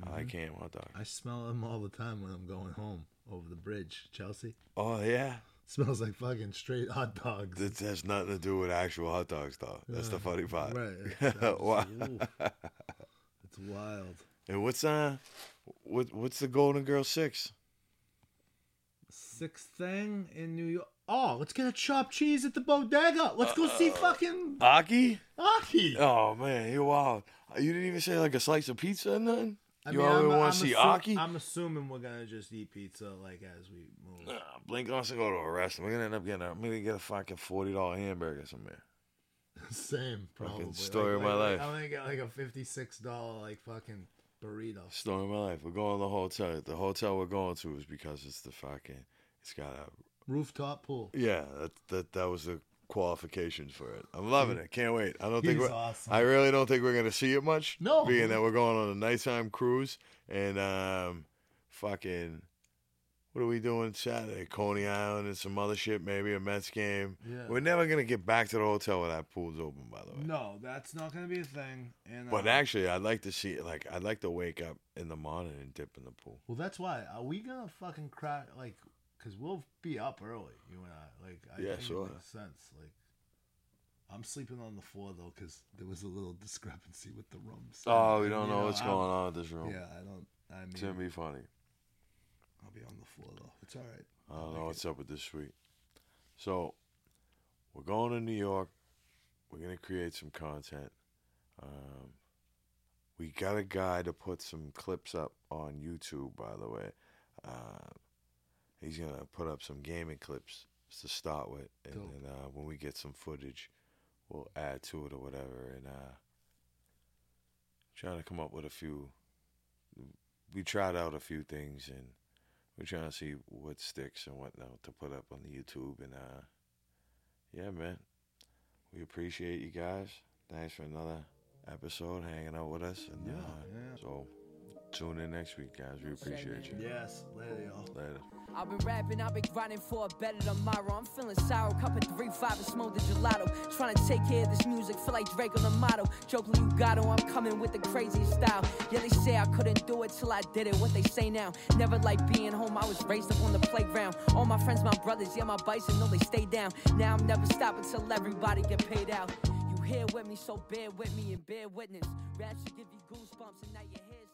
I like mm-hmm. Kayem hot dogs.
I smell them all the time when I'm going home over the bridge, Chelsea.
Oh yeah, (laughs)
Smells like fucking straight hot dogs.
that has nothing to do with actual hot dogs though. That's the funny part.
Right. It's, (laughs) that's-
Wow.
It's (laughs) wild.
And what's uh, what what's the Golden Girl Six?
Sixth thing in New York. Oh, let's get a chopped cheese at the bodega. Let's go see fucking
Aki?
Aki.
Oh man, you're wild. You didn't even say like a slice of pizza or nothing.
I
you
mean,
already
I'm-
want to see
assu-
Aki?
I'm assuming we're gonna just eat pizza like as we move.
Nah, Blink wants to go to a restaurant. We're gonna end up getting. A, I'm gonna get a fucking forty dollar hamburger somewhere. (laughs)
Same, probably.
story of my life.
I'm gonna get like a fifty-six dollar like fucking burrito.
Story of my life. We're going to the hotel. The hotel we're going to is because it's the fucking. It's got a
Rooftop pool.
yeah. That that that was the qualifications for it. I'm loving it. Can't wait. I don't think we're.
awesome.
I really don't think we're gonna see it much.
No.
being that we're going on a nighttime cruise and um, fucking. What are we doing Saturday? Coney Island and some other shit, maybe a Mets game.
Yeah.
We're never gonna get back to the hotel where that pool's open, by the way.
No, that's not gonna be a thing. And
But
uh,
actually, I'd like to see like I'd like to wake up in the morning and dip in the pool.
well, that's why. Are we gonna fucking crack like? Cause we'll be up early, you and I. Like, I
Yeah,
think
sure.
It makes sense. Like, I'm sleeping on the floor though, cause there was a little (laughs) discrepancy with the rooms.
Oh, we don't
you
know what's
I'm-
going on with this room.
Yeah, I don't. I mean,
It's gonna be funny.
I'll be on the floor though. It's all right.
I don't know what's up with this suite. So, we're going to New York. We're gonna create some content. Um, we got a guy to put some clips up on YouTube. By the way, uh, he's gonna put up some gaming clips to start with, and then uh, when we get some footage, we'll add to it or whatever. And uh, trying to come up with a few. We tried out a few things and we're trying to see what sticks and whatnot to put up on the YouTube. And uh, yeah, man, we appreciate you guys. Thanks for another episode hanging out with us. And
Yeah,
uh,
yeah.
so tune in next week, guys. We appreciate you.
Yes, later, y'all.
Later.
I've been rapping, I've been grinding for a better tomorrow. I'm feeling sour, cup of three, five, and smoke the gelato. Trying to take care of this music, feel like Drake on the motto. Jokely, you got I'm coming with the craziest style. Yeah, they say I couldn't do it till I did it. What they say now? Never like being home, I was raised up on the playground. All my friends, my brothers, yeah, my bison, know they stay down. Now I'm never stopping till everybody get paid out. You here with me, so bear with me and bear witness. Rap should give you goosebumps, and now your hair's